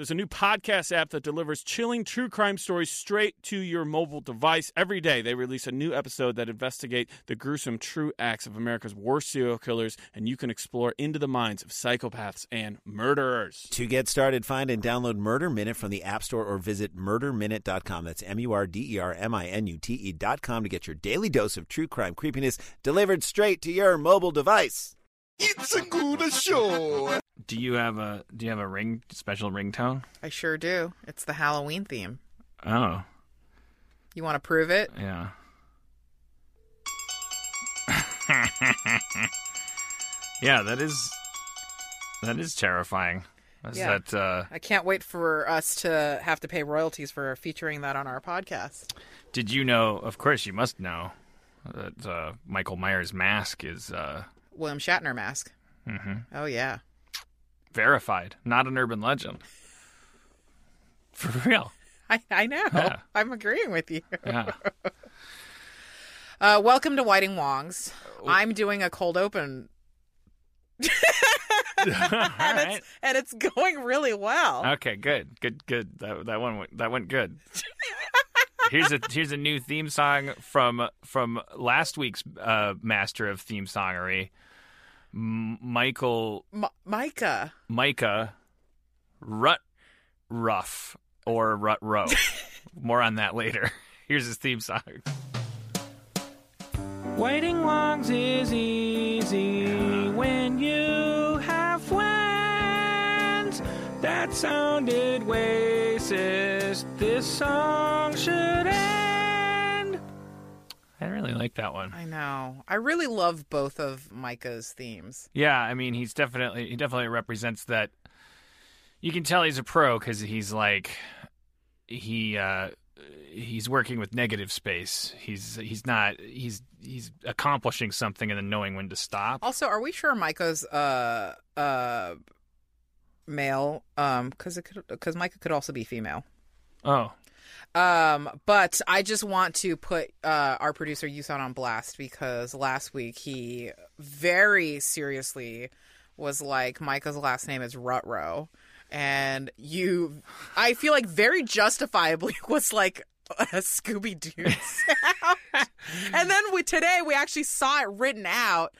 There's a new podcast app that delivers chilling true crime stories straight to your mobile device. Every day, they release a new episode that investigate the gruesome true acts of America's worst serial killers, and you can explore into the minds of psychopaths and murderers. To get started, find and download Murder Minute from the App Store or visit murderminute.com. That's M U R D E R M I N U T E.com to get your daily dose of true crime creepiness delivered straight to your mobile device. It's a good show. Do you have a Do you have a ring special ringtone? I sure do. It's the Halloween theme. Oh, You want to prove it? yeah. yeah, that is that is terrifying. Is Yeah. that uh, I can't wait for us to have to pay royalties for featuring that on our podcast. Did you know? Of course, you must know that uh, Michael Myers' mask is uh, William Shatner mask. Mm-hmm. Oh yeah. Verified, not an urban legend. For real. I, I know. Yeah. I'm agreeing with you. Yeah. Uh, welcome to Whiting Wongs. I'm doing a cold open, All right. and it's going really well. Okay, good, good, good. That that one went, that went good. here's a here's a new theme song from from last week's uh, master of theme songery, M- Michael M- Micah. Micah Rut Ruff or Rut Row. More on that later. Here's his theme song. Waiting longs is easy when you have friends. That sounded racist. This song should end. I really like that one. I know. I really love both of Micah's themes. Yeah, I mean, he's definitely he definitely represents that. You can tell he's a pro because he's like he uh he's working with negative space. He's he's not he's he's accomplishing something and then knowing when to stop. Also, are we sure Micah's uh uh male? Um, because it could because Micah could also be female. Oh, Um, but I just want to put uh, our producer Yusan on blast because last week he very seriously was like, Micah's last name is Rutro. And you, I feel like very justifiably was like a Scooby Doo sound. and then we, today we actually saw it written out,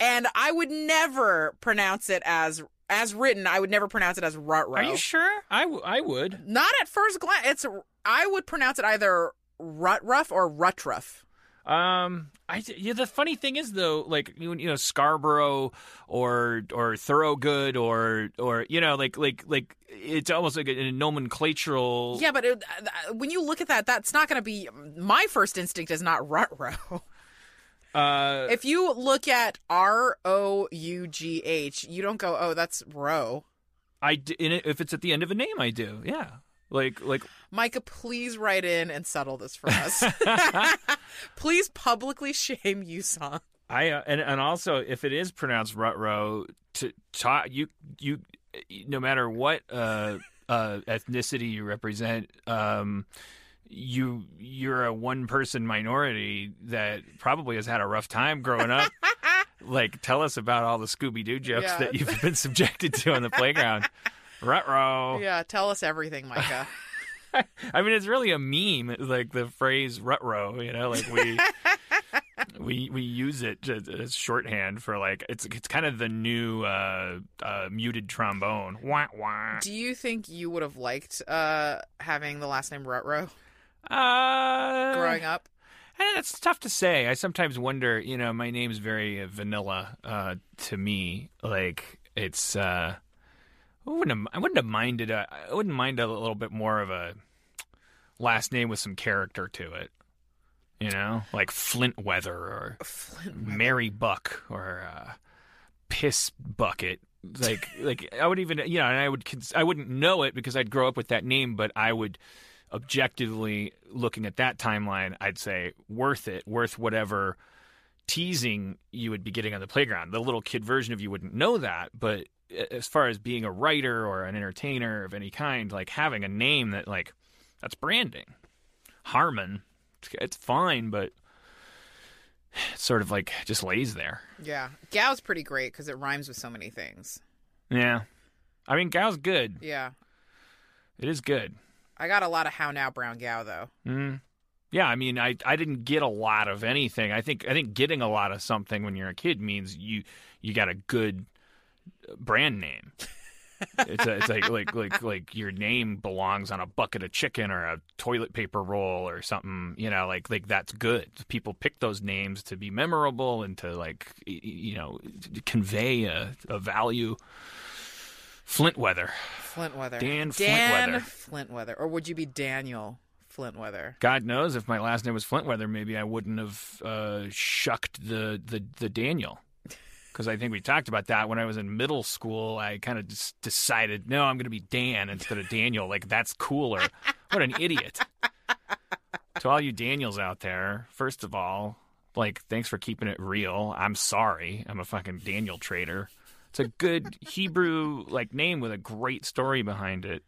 and I would never pronounce it as as written. I would never pronounce it as Rutro. are you sure? I, w- I would. Not at first glance. It's I would pronounce it either Rutrough or Rutruff. Um, I yeah. The funny thing is though, like you, you know Scarborough or or Thoroughgood or or you know like like like it's almost like a, a nomenclatural. Yeah, but it, uh, when you look at that, that's not going to be my first instinct. Is not Rutro. Uh, if you look at R O U G H, you don't go, oh, that's row. I d- in it, if it's at the end of a name, I do. Yeah, like like Micah, please write in and settle this for us. please publicly shame Yusan. I uh, and and also if it is pronounced Rutro, to ta- you you no matter what uh, uh, ethnicity you represent, um, you you're a one person minority that probably has had a rough time growing up. like, tell us about all the Scooby Doo jokes Yeah. that you've been subjected to on the playground. Rutro. Yeah, tell us everything, Micah. I mean, it's really a meme, like the phrase "rutro." You know, like we we we use it as shorthand for like it's it's kind of the new uh, uh, muted trombone. Wah wah. Do you think you would have liked uh, having the last name Rutro Uh, growing up? It's tough to say. I sometimes wonder. You know, my name's very vanilla uh, to me. Like it's. Uh, I wouldn't. Have, I wouldn't have minded. A, I wouldn't mind a little bit more of a last name with some character to it. You know, like Flint Weather or Mary Buck or uh, Piss Bucket. Like, like I would even, you know, and I would, I wouldn't know it because I'd grow up with that name, but I would objectively looking at that timeline, I'd say worth it, worth whatever teasing you would be getting on the playground. The little kid version of you wouldn't know that, but as far as being a writer or an entertainer of any kind, like having a name that like that's branding. Harmon, it's, fine, but it's sort of like just lays there. Yeah, Gao's pretty great because it rhymes with so many things. Yeah, I mean, Gao's good. Yeah, It is good. I got a lot of how now brown gow though. Mm. Yeah, I mean, I I didn't get a lot of anything. I think I think getting a lot of something when you're a kid means you you got a good uh, brand name. it's a, it's like like like like your name belongs on a bucket of chicken or a toilet paper roll or something. You know, like like that's good. People pick those names to be memorable and to like you know convey a, a value. Flint Weather. Dan Dan Flintweather. Flintweather. Or would you be Daniel Flintweather? God knows if my last name was Flintweather, maybe I wouldn't have uh, shucked the the the Daniel. Because I think we talked about that when I was in middle school. I kind of just decided, no, I'm going to be Dan instead of Daniel. Like that's cooler. What an idiot! to all you Daniels out there, first of all, like thanks for keeping it real. I'm sorry. I'm a fucking Daniel trader. It's a good Hebrew like name with a great story behind it.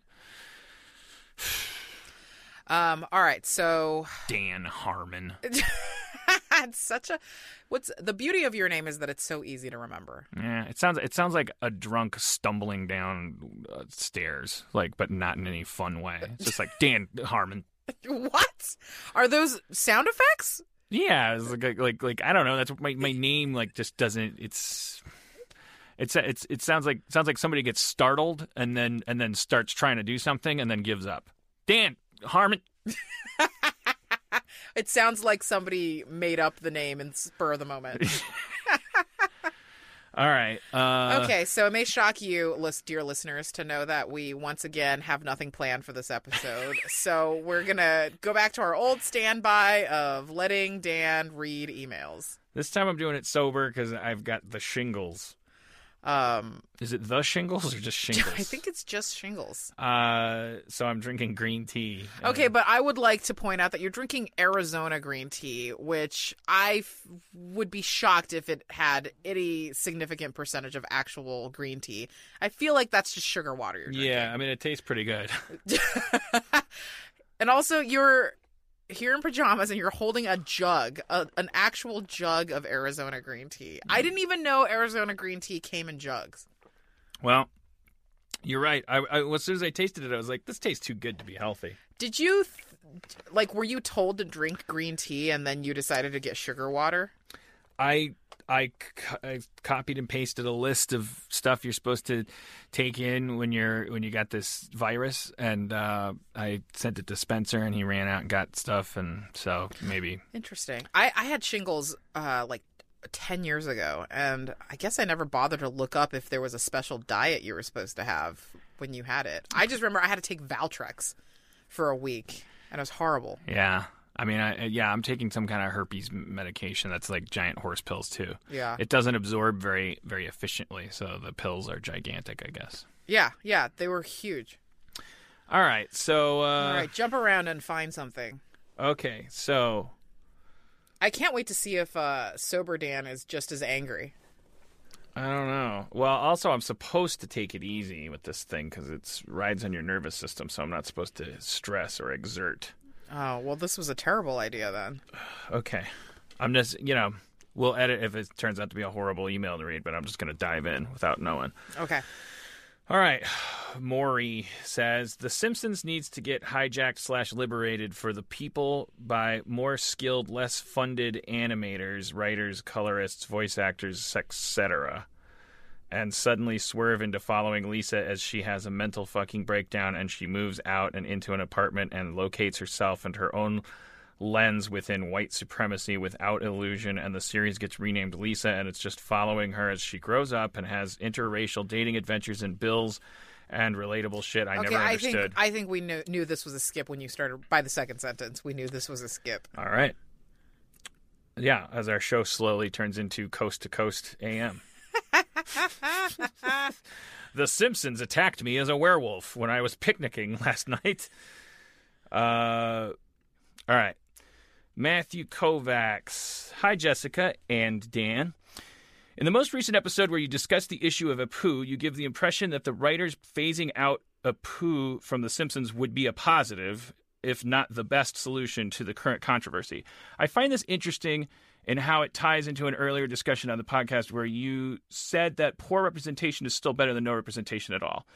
Um, all right, so Dan Harmon. it's such a what's the beauty of your name is that it's so easy to remember. Yeah, it sounds it sounds like a drunk stumbling down uh, stairs, like, but not in any fun way. It's just like Dan Harmon. what? Are those sound effects? Yeah, it's like like like I don't know. That's what my my name like just doesn't. It's it's it's it sounds like sounds like somebody gets startled and then and then starts trying to do something and then gives up. Dan Harmon. It sounds like somebody made up the name in spur of the moment. All right. Uh, okay, so it may shock you, dear listeners, to know that we once again have nothing planned for this episode. so we're gonna go back to our old standby of letting Dan read emails. This time I'm doing it sober because I've got the shingles. Um, Is it the shingles or just shingles? I think it's just shingles. Uh, so I'm drinking green tea. Okay, but I would like to point out that you're drinking Arizona green tea, which I f- would be shocked if it had any significant percentage of actual green tea. I feel like that's just sugar water you're drinking. Yeah, I mean it tastes pretty good. and also, you're here in pajamas and you're holding a jug, a, an actual jug of Arizona green tea. I didn't even know Arizona green tea came in jugs. Well, you're right. I, I as soon as I tasted it, I was like, this tastes too good to be healthy. Did you, th- like, were you told to drink green tea and then you decided to get sugar water? I I, I copied and pasted a list of stuff you're supposed to take in when you're when you got this virus, and uh, I sent it to Spencer, and he ran out and got stuff, and so maybe Interesting. I, I had shingles uh, like 10 years ago, and I guess I never bothered to look up if there was a special diet you were supposed to have when you had it. I just remember I had to take Valtrex for a week, and it was horrible. yeah. I mean, I, yeah, I'm taking some kind of herpes medication that's like giant horse pills too. Yeah. It doesn't absorb very very efficiently, so the pills are gigantic, I guess. Yeah, yeah, they were huge. All right, so uh, All right, jump around and find something. okay, so I can't wait to see if uh, Sober Dan is just as angry. I don't know. Well, also I'm supposed to take it easy with this thing because it rides on your nervous system, so I'm not supposed to stress or exert. Oh, well, this was a terrible idea then. Okay, I'm just you know we'll edit if it turns out to be a horrible email to read, but I'm just gonna dive in without knowing. Okay. All right. Maury says The Simpsons needs to get hijacked slash liberated for the people by more skilled, less funded animators, writers, colorists, voice actors, etc. And suddenly swerve into following Lisa as she has a mental fucking breakdown and she moves out and into an apartment and locates herself and her own lens within white supremacy without illusion and the series gets renamed Lisa and it's just following her as she grows up and has interracial dating adventures and bills and relatable shit I okay, never I think understood. I think we knew, knew this was a skip when you started. By the second sentence, we knew this was a skip. All right. Yeah, as our show slowly turns into coast to coast AM. the Simpsons attacked me as a werewolf when I was picnicking last night. Uh, all right. Matthew Kovacs. Hi, Jessica and Dan. In the most recent episode where you discussed the issue of Apu, you give the impression that the writers phasing out Apu from The Simpsons would be a positive, if not the best solution to the current controversy. I find this interesting in how it ties into an earlier discussion on the podcast where you said that poor representation is still better than no representation at all.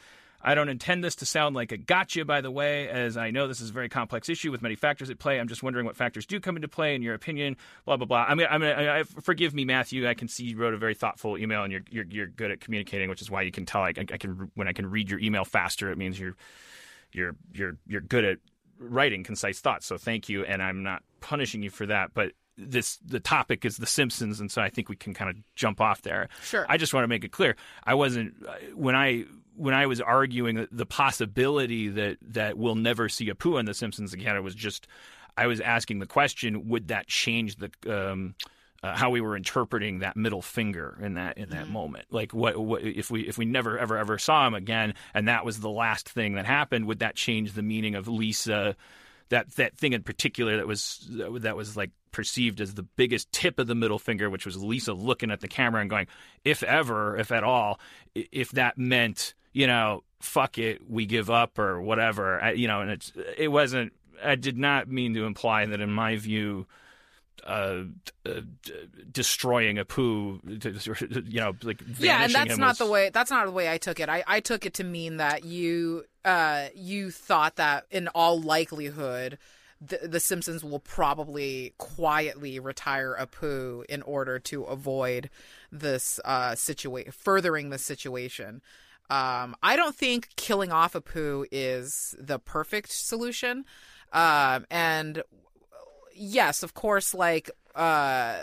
I don't intend this to sound like a gotcha, by the way, as I know this is a very complex issue with many factors at play. I'm just wondering what factors do come into play in your opinion. Blah blah blah. I mean, I I, I, forgive me, Matthew. I can see you wrote a very thoughtful email, and you're you're, you're good at communicating, which is why you can tell. I, I can when I can read your email faster, it means you're you're you're you're good at writing concise thoughts. So thank you, and I'm not punishing you for that, but this the topic is the Simpsons, and so I think we can kind of jump off there. Sure. I just want to make it clear. I wasn't when I when I was arguing the possibility that that we'll never see Apu on the Simpsons again. It was just I was asking the question: Would that change the um, uh, how we were interpreting that middle finger in that in that mm-hmm. moment. Like what, what if we if we never ever ever saw him again, and that was the last thing that happened? Would that change the meaning of Lisa? That that thing in particular that was that was like perceived as the biggest tip of the middle finger, which was Lisa looking at the camera and going, "If ever, if at all, if that meant." You know, fuck it, we give up or whatever. I, you know, and it's it wasn't. I did not mean to imply that, in my view, uh, uh, destroying Apu, you know, like yeah, and that's not was... the way. That's not the way I took it. I, I took it to mean that you uh, you thought that in all likelihood. The, the Simpsons will probably quietly retire Apu in order to avoid this uh, situation, furthering the situation. Um, I don't think killing off Apu is the perfect solution. Um, and yes, of course, like uh,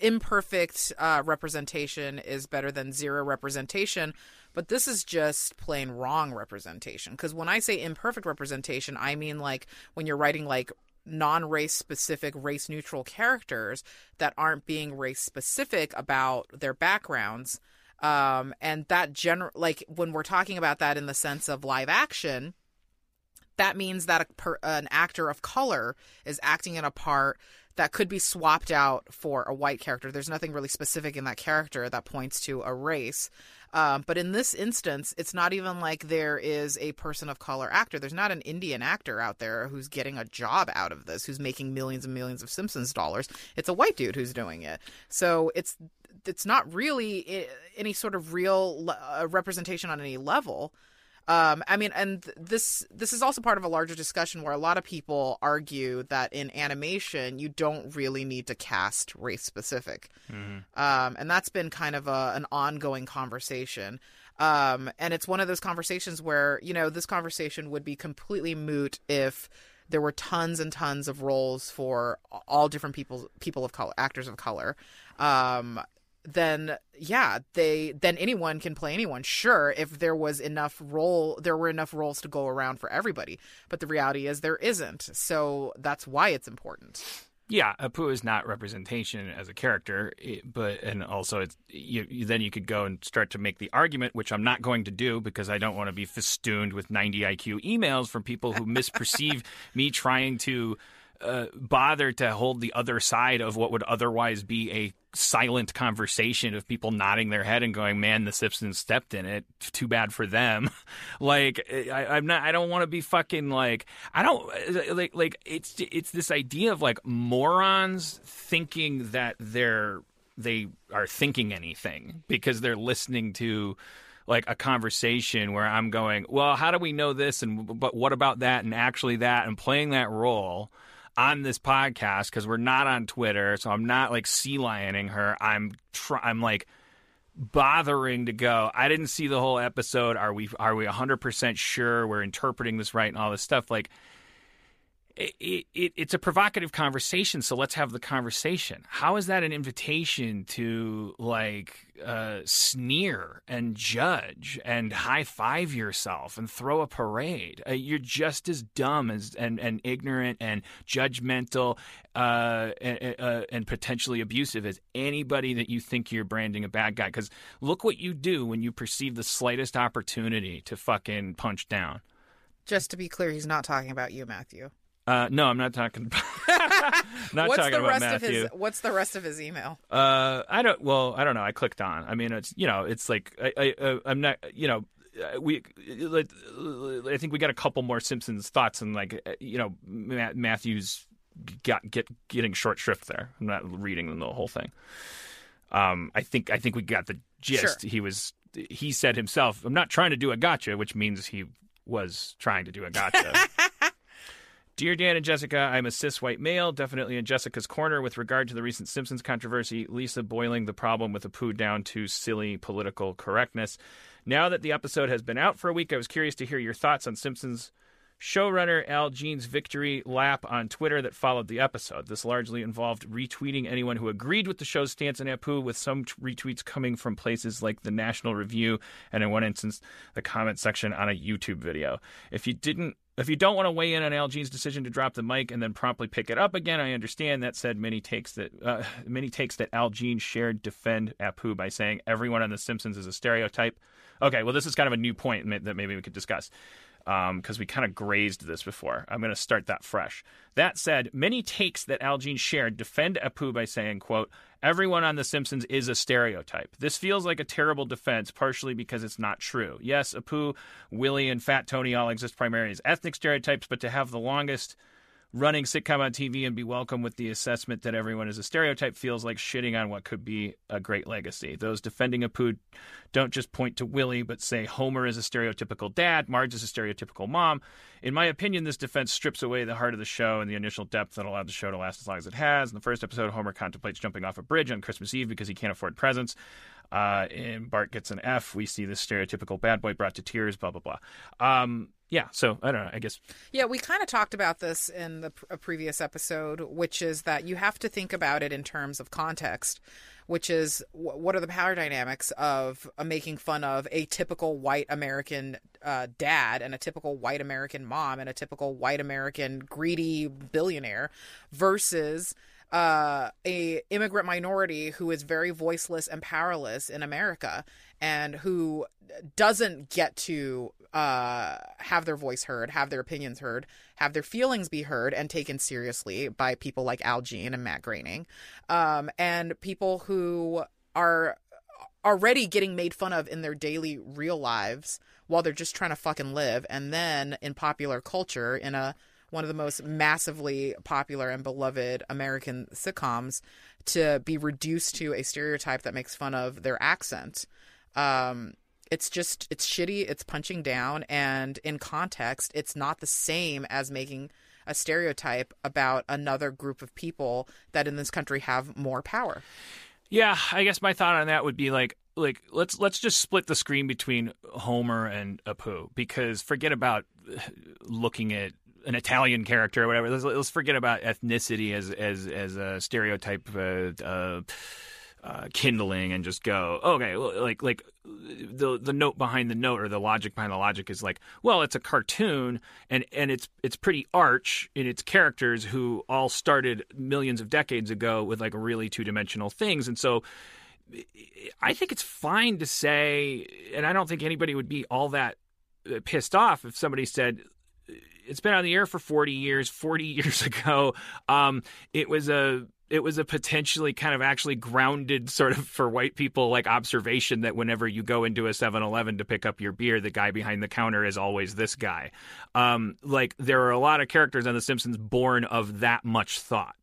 imperfect uh, representation is better than zero representation. But this is just plain wrong representation. Because when I say imperfect representation, I mean like when you're writing like non race specific, race neutral characters that aren't being race specific about their backgrounds. Um, and that general, like when we're talking about that in the sense of live action, that means that a per, an actor of color is acting in a part that could be swapped out for a white character. There's nothing really specific in that character that points to a race. Um, but in this instance, it's not even like there is a person of color actor. There's not an Indian actor out there who's getting a job out of this, who's making millions and millions of Simpsons dollars. It's a white dude who's doing it. So it's it's not really any sort of real uh, representation on any level. Um, I mean, and this this is also part of a larger discussion where a lot of people argue that in animation you don't really need to cast race specific, mm-hmm. um, and that's been kind of a, an ongoing conversation. Um, and it's one of those conversations where you know this conversation would be completely moot if there were tons and tons of roles for all different people people of color actors of color um, then yeah, they then anyone can play anyone. Sure, if there was enough role, there were enough roles to go around for everybody. But the reality is there isn't. So that's why it's important. Yeah, Apu is not representation as a character, but and also it's you, then you could go and start to make the argument, which I'm not going to do because I don't want to be festooned with 90 IQ emails from people who misperceive me trying to uh, bother to hold the other side of what would otherwise be a silent conversation of people nodding their head and going, "Man, the Simpsons stepped in it. Too bad for them." like I, am not. I don't want to be fucking like. I don't like like it's it's this idea of like morons thinking that they're they are thinking anything because they're listening to like a conversation where I'm going, well, how do we know this and but what about that and actually that and playing that role on this podcast because we're not on Twitter, so I'm not like sea lioning her. I'm I'm like bothering to go. I didn't see the whole episode. Are we are we 100% sure we're interpreting this right and all this stuff like it, it, it's a provocative conversation, so let's have the conversation. How is that an invitation to like uh, sneer and judge and high five yourself and throw a parade? Uh, you're just as dumb as and, and ignorant and judgmental uh, and, uh, and potentially abusive as anybody that you think you're branding a bad guy. Because look what you do when you perceive the slightest opportunity to fucking punch down. Just to be clear, he's not talking about you, Matthew. Uh, no, I'm not talking about. not what's talking the about rest Matthew. of his What's the rest of his email? Uh, I don't. Well, I don't know. I clicked on. I mean, it's you know, it's like I, I uh, I'm not. You know, uh, we. I think we got a couple more Simpsons thoughts, and like uh, you know, Matthew's got get getting short shrift there. I'm not reading the whole thing. Um, I think I think we got the gist. Sure. He was he said himself, "I'm not trying to do a gotcha," which means he was trying to do a gotcha. Dear Dan and Jessica, I'm a cis white male, definitely in Jessica's corner with regard to the recent Simpsons controversy, Lisa boiling the problem with Apu down to silly political correctness. Now that the episode has been out for a week, I was curious to hear your thoughts on Simpsons showrunner Al Jean's victory lap on Twitter that followed the episode. This largely involved retweeting anyone who agreed with the show's stance on Apu, with some t- retweets coming from places like the National Review and, in one instance, the comment section on a YouTube video. If you didn't if you don't want to weigh in on Al Jean's decision to drop the mic and then promptly pick it up again, I understand. That said, many takes that uh, many takes that Al Jean shared defend Apu by saying everyone on The Simpsons is a stereotype. Okay, well, this is kind of a new point that maybe we could discuss because um, we kind of grazed this before. I'm going to start that fresh. That said, many takes that Al Jean shared defend Apu by saying, quote, everyone on The Simpsons is a stereotype. This feels like a terrible defense, partially because it's not true. Yes, Apu, Willie, and Fat Tony all exist primarily as ethnic stereotypes, but to have the longest – running sitcom on TV and be welcome with the assessment that everyone is a stereotype feels like shitting on what could be a great legacy. Those defending Apu don't just point to Willie, but say Homer is a stereotypical dad, Marge is a stereotypical mom. In my opinion, this defense strips away the heart of the show and the initial depth that allowed the show to last as long as it has. In the first episode, Homer contemplates jumping off a bridge on Christmas Eve because he can't afford presents. Uh, and Bart gets an F. We see this stereotypical bad boy brought to tears, blah, blah, blah. Um, yeah, so I don't know. I guess. Yeah, we kind of talked about this in the a previous episode, which is that you have to think about it in terms of context, which is what are the power dynamics of uh, making fun of a typical white American uh, dad and a typical white American mom and a typical white American greedy billionaire versus uh, a immigrant minority who is very voiceless and powerless in America and who doesn't get to uh, have their voice heard, have their opinions heard, have their feelings be heard and taken seriously by people like Al Jean and Matt Groening, um, and people who are already getting made fun of in their daily real lives while they're just trying to fucking live, and then in popular culture in a one of the most massively popular and beloved American sitcoms to be reduced to a stereotype that makes fun of their accent. Um, it's just it's shitty. It's punching down, and in context, it's not the same as making a stereotype about another group of people that in this country have more power. Yeah, I guess my thought on that would be like like let's let's just split the screen between Homer and Apu because forget about looking at an Italian character or whatever. Let's, let's forget about ethnicity as as as a stereotype. Uh, uh, uh, kindling and just go okay like like the the note behind the note or the logic behind the logic is like well it's a cartoon and and it's it's pretty arch in its characters who all started millions of decades ago with like really two dimensional things. And so I think it's fine to say and I don't think anybody would be all that uh, pissed off if somebody said it's been on the air for 40 years 40 years ago. Um, it was a it was a potentially kind of actually grounded sort of for white people like observation that whenever you go into a 7-Eleven to pick up your beer, the guy behind the counter is always this guy. Um, like there are a lot of characters on The Simpsons born of that much thought.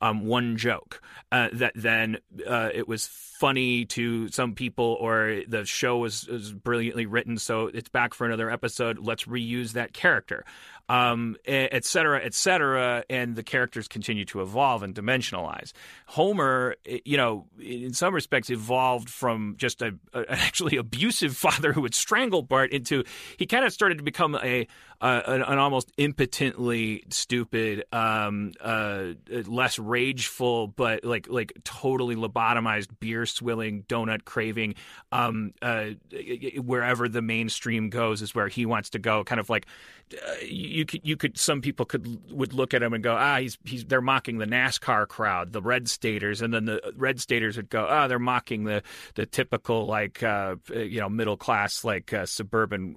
Um, one joke uh, that then uh, it was funny to some people, or the show was, was brilliantly written, so it's back for another episode. Let's reuse that character um, et cetera, et cetera, and the characters continue to evolve and dimensionalize. Homer, you know, in some respects, evolved from just a, a actually abusive father who would strangle Bart into he kind of started to become a uh, an, an, almost impotently stupid, um, uh, less rageful, but like like totally lobotomized, beer swilling, donut craving. Um, uh, wherever the mainstream goes is where he wants to go. Kind of like uh, you could you could some people could would look at him and go ah he's he's they're mocking the NASCAR crowd the red staters and then the red staters would go ah they're mocking the the typical like uh, you know middle class like uh, suburban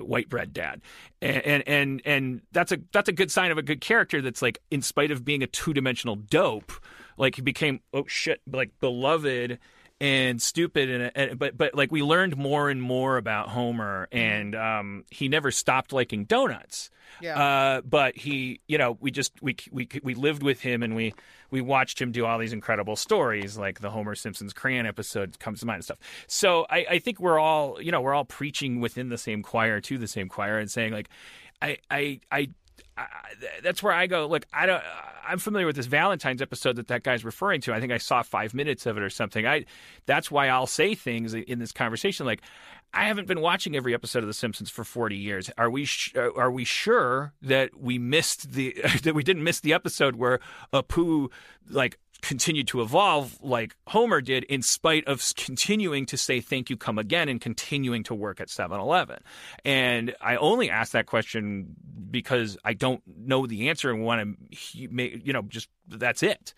white bread dad and, and and that's a that's a good sign of a good character that's like in spite of being a two dimensional dope like he became oh shit like beloved and stupid and, and but but like we learned more and more about Homer and um he never stopped liking donuts. Yeah. Uh but he, you know, we just we we we lived with him and we we watched him do all these incredible stories like the Homer Simpson's crayon episode comes to mind and stuff. So I I think we're all, you know, we're all preaching within the same choir to the same choir and saying like I I I I, that's where I go. Look, I don't. I'm familiar with this Valentine's episode that that guy's referring to. I think I saw five minutes of it or something. I. That's why I'll say things in this conversation like, I haven't been watching every episode of The Simpsons for 40 years. Are we sh- uh, are we sure that we missed the that we didn't miss the episode where Apu like continued to evolve like Homer did in spite of continuing to say thank you come again and continuing to work at 7-Eleven. And I only ask that question because I don't know the answer and want to make, you know just that's it.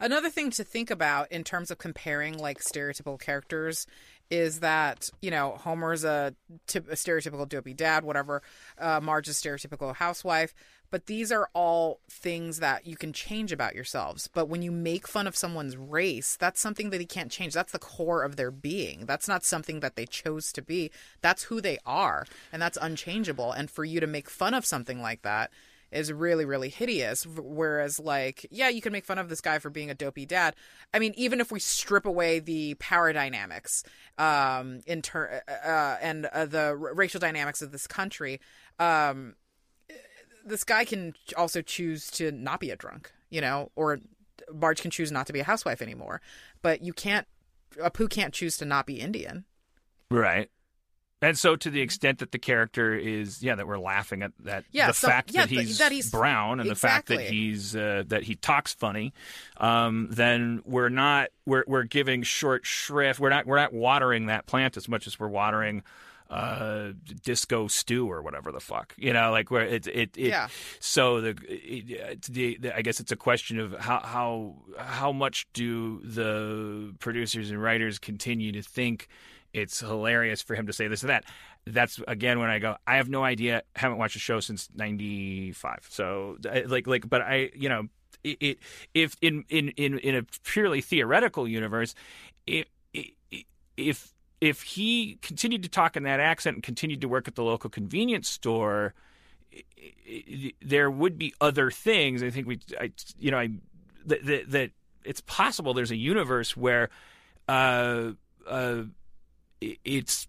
Another thing to think about in terms of comparing like stereotypical characters is that you know Homer's a, stereotypical dopey dad, whatever. Uh, stereotypical housewife, but these are all things that you can change about yourselves. But when you make fun of someone's race, that's something that he can't change. That's the core of their being. That's not something that they chose to be. That's who they are, and that's unchangeable. And for you to make fun of something like that is really really hideous whereas like yeah you can make fun of this guy for being a dopey dad i mean even if we strip away the power dynamics um in ter- uh, uh, and uh, the r- racial dynamics of this country um this guy can also choose to not be a drunk you know or Marge can choose not to be a housewife anymore. But you can't Apu can't choose to not be Indian. Right. And so, to the extent that the character is, yeah, that we're laughing at that, Yeah, the so- fact yeah, that, he's that he's- brown and the fact that he's uh, that he talks funny, um, then we're not we're we're giving short shrift. We're not we're not watering that plant as much as we're watering uh Disco Stu or whatever the fuck you know like where it it, it Yeah. so the, it, the, the i guess it's a question of how how how much do the producers and writers continue to think it's hilarious for him to say this and that that's again when i go i have no idea haven't watched the show since 95 so like like but i you know it, it if in in in in a purely theoretical universe if if if he continued to talk in that accent and continued to work at the local convenience store, there would be other things. I think we, I, you know, I that, that, that it's possible there's a universe where, uh, uh, it's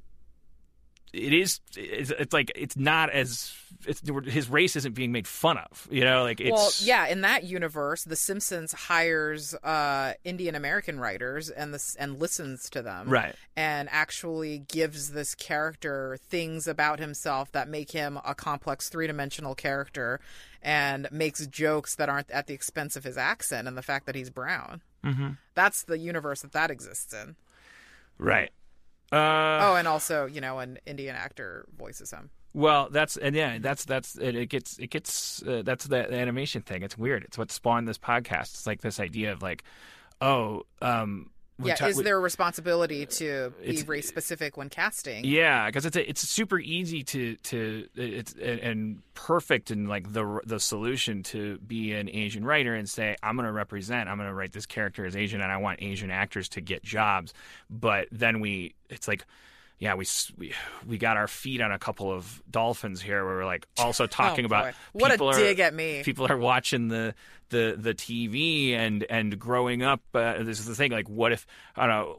it is it's, it's like it's not as it's his race isn't being made fun of you know like it's well, yeah, in that universe, The Simpsons hires uh, Indian American writers and this and listens to them, Right. and actually gives this character things about himself that make him a complex three dimensional character, and makes jokes that aren't at the expense of his accent and the fact that he's brown. Mm-hmm. That's the universe that that exists in. right uh Oh, and also, you know, an Indian actor voices him. Well, that's and yeah, that's that's it, it gets it gets uh, that's the, the animation thing. It's weird. It's what spawned this podcast. It's like this idea of like, oh, um, yeah, ta- is we- there a responsibility to be race specific when casting? Yeah, because it's a, it's super easy to to it's and, and perfect and like the the solution to be an Asian writer and say I'm going to represent I'm going to write this character as Asian and I want Asian actors to get jobs, but then we it's like. Yeah, we, we we got our feet on a couple of dolphins here. Where we're like also talking Oh, about. What a people are- dig at me. People are watching the the the TV and and growing up. Uh, this is the thing. Like, what if I don't know?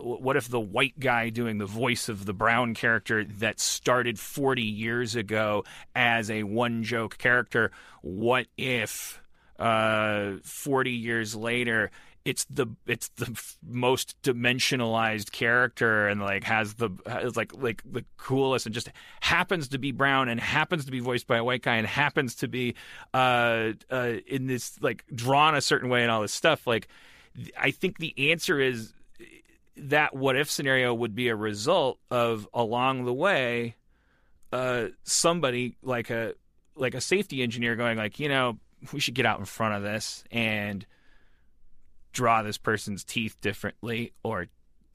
What if the white guy doing the voice of the brown character that started 40 years ago as a one joke character? What if uh, 40 years later? It's the it's the most dimensionalized character and like has the has like like the coolest and just happens to be brown and happens to be voiced by a white guy and happens to be uh, uh, in this like drawn a certain way and all this stuff. Like, I think the answer is that what if scenario would be a result of along the way, uh, somebody like a like a safety engineer going like, you know, we should get out in front of this and draw this person's teeth differently or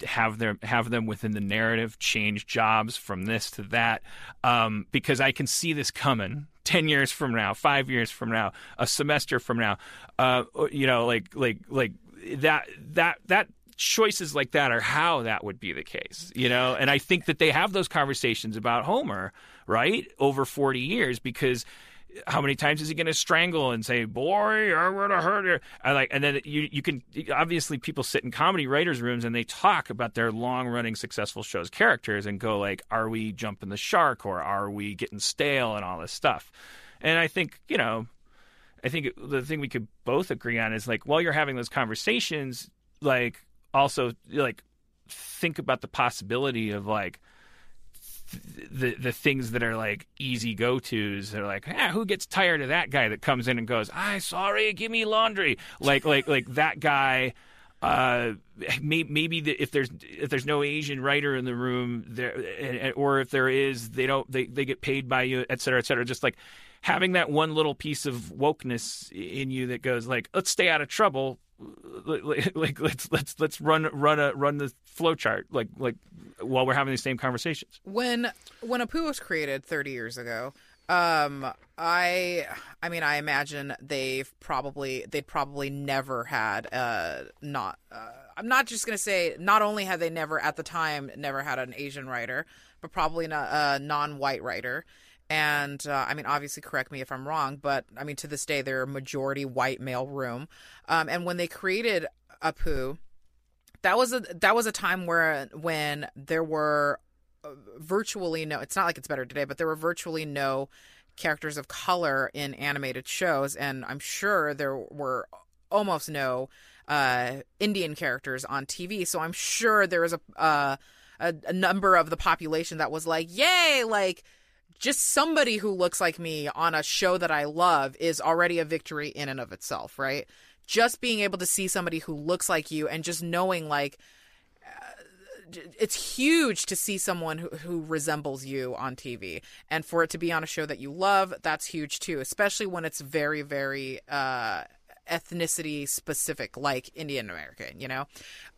have them have them within the narrative change jobs from this to that um, because I can see this coming 10 years from now 5 years from now a semester from now uh, you know like like like that that that choices like that are how that would be the case, you know. And I think that they have those conversations about Homer, right, over forty years because how many times is he going to strangle and say, "Boy, I'm going to hurt you"? I like, and then you you can obviously people sit in comedy writers' rooms and they talk about their long running successful shows characters and go like, "Are we jumping the shark or are we getting stale and all this stuff?" And I think you know, I think the thing we could both agree on is like, while you're having those conversations, like also like think about the possibility of like the the things that are like easy go tos. They're like, ah, who gets tired of that guy that comes in and goes, "I sorry, give me laundry." Like like like that guy. Uh, may, maybe the, if there's if there's no Asian writer in the room, there or if there is, they don't they they get paid by you, et cetera, et cetera. Just like having that one little piece of wokeness in you that goes like, let's stay out of trouble like, let's let's let's run run a run the flow chart like like while we're having these same conversations. When when Apu was created 30 years ago, um, I I mean I imagine they've probably they'd probably never had uh not uh, I'm not just gonna say not only had they never at the time never had an Asian writer, but probably not a non-white writer. And uh, I mean, obviously, correct me if I'm wrong, but I mean, to this day, they're a majority white male room. Um, and when they created Apu, that was a that was a time where when there were uh, virtually no. It's not like it's better today, but there were virtually no characters of color in animated shows, and I'm sure there were almost no uh, Indian characters on TV. So I'm sure there was a, uh, a a number of the population that was like, "Yay!" Like just somebody who looks like me on a show that I love is already a victory in and of itself, right? Just being able to see somebody who looks like you and just knowing like uh, it's huge to see someone who, who resembles you on TV and for it to be on a show that you love, that's huge too, especially when it's very very uh ethnicity specific like Indian American, you know.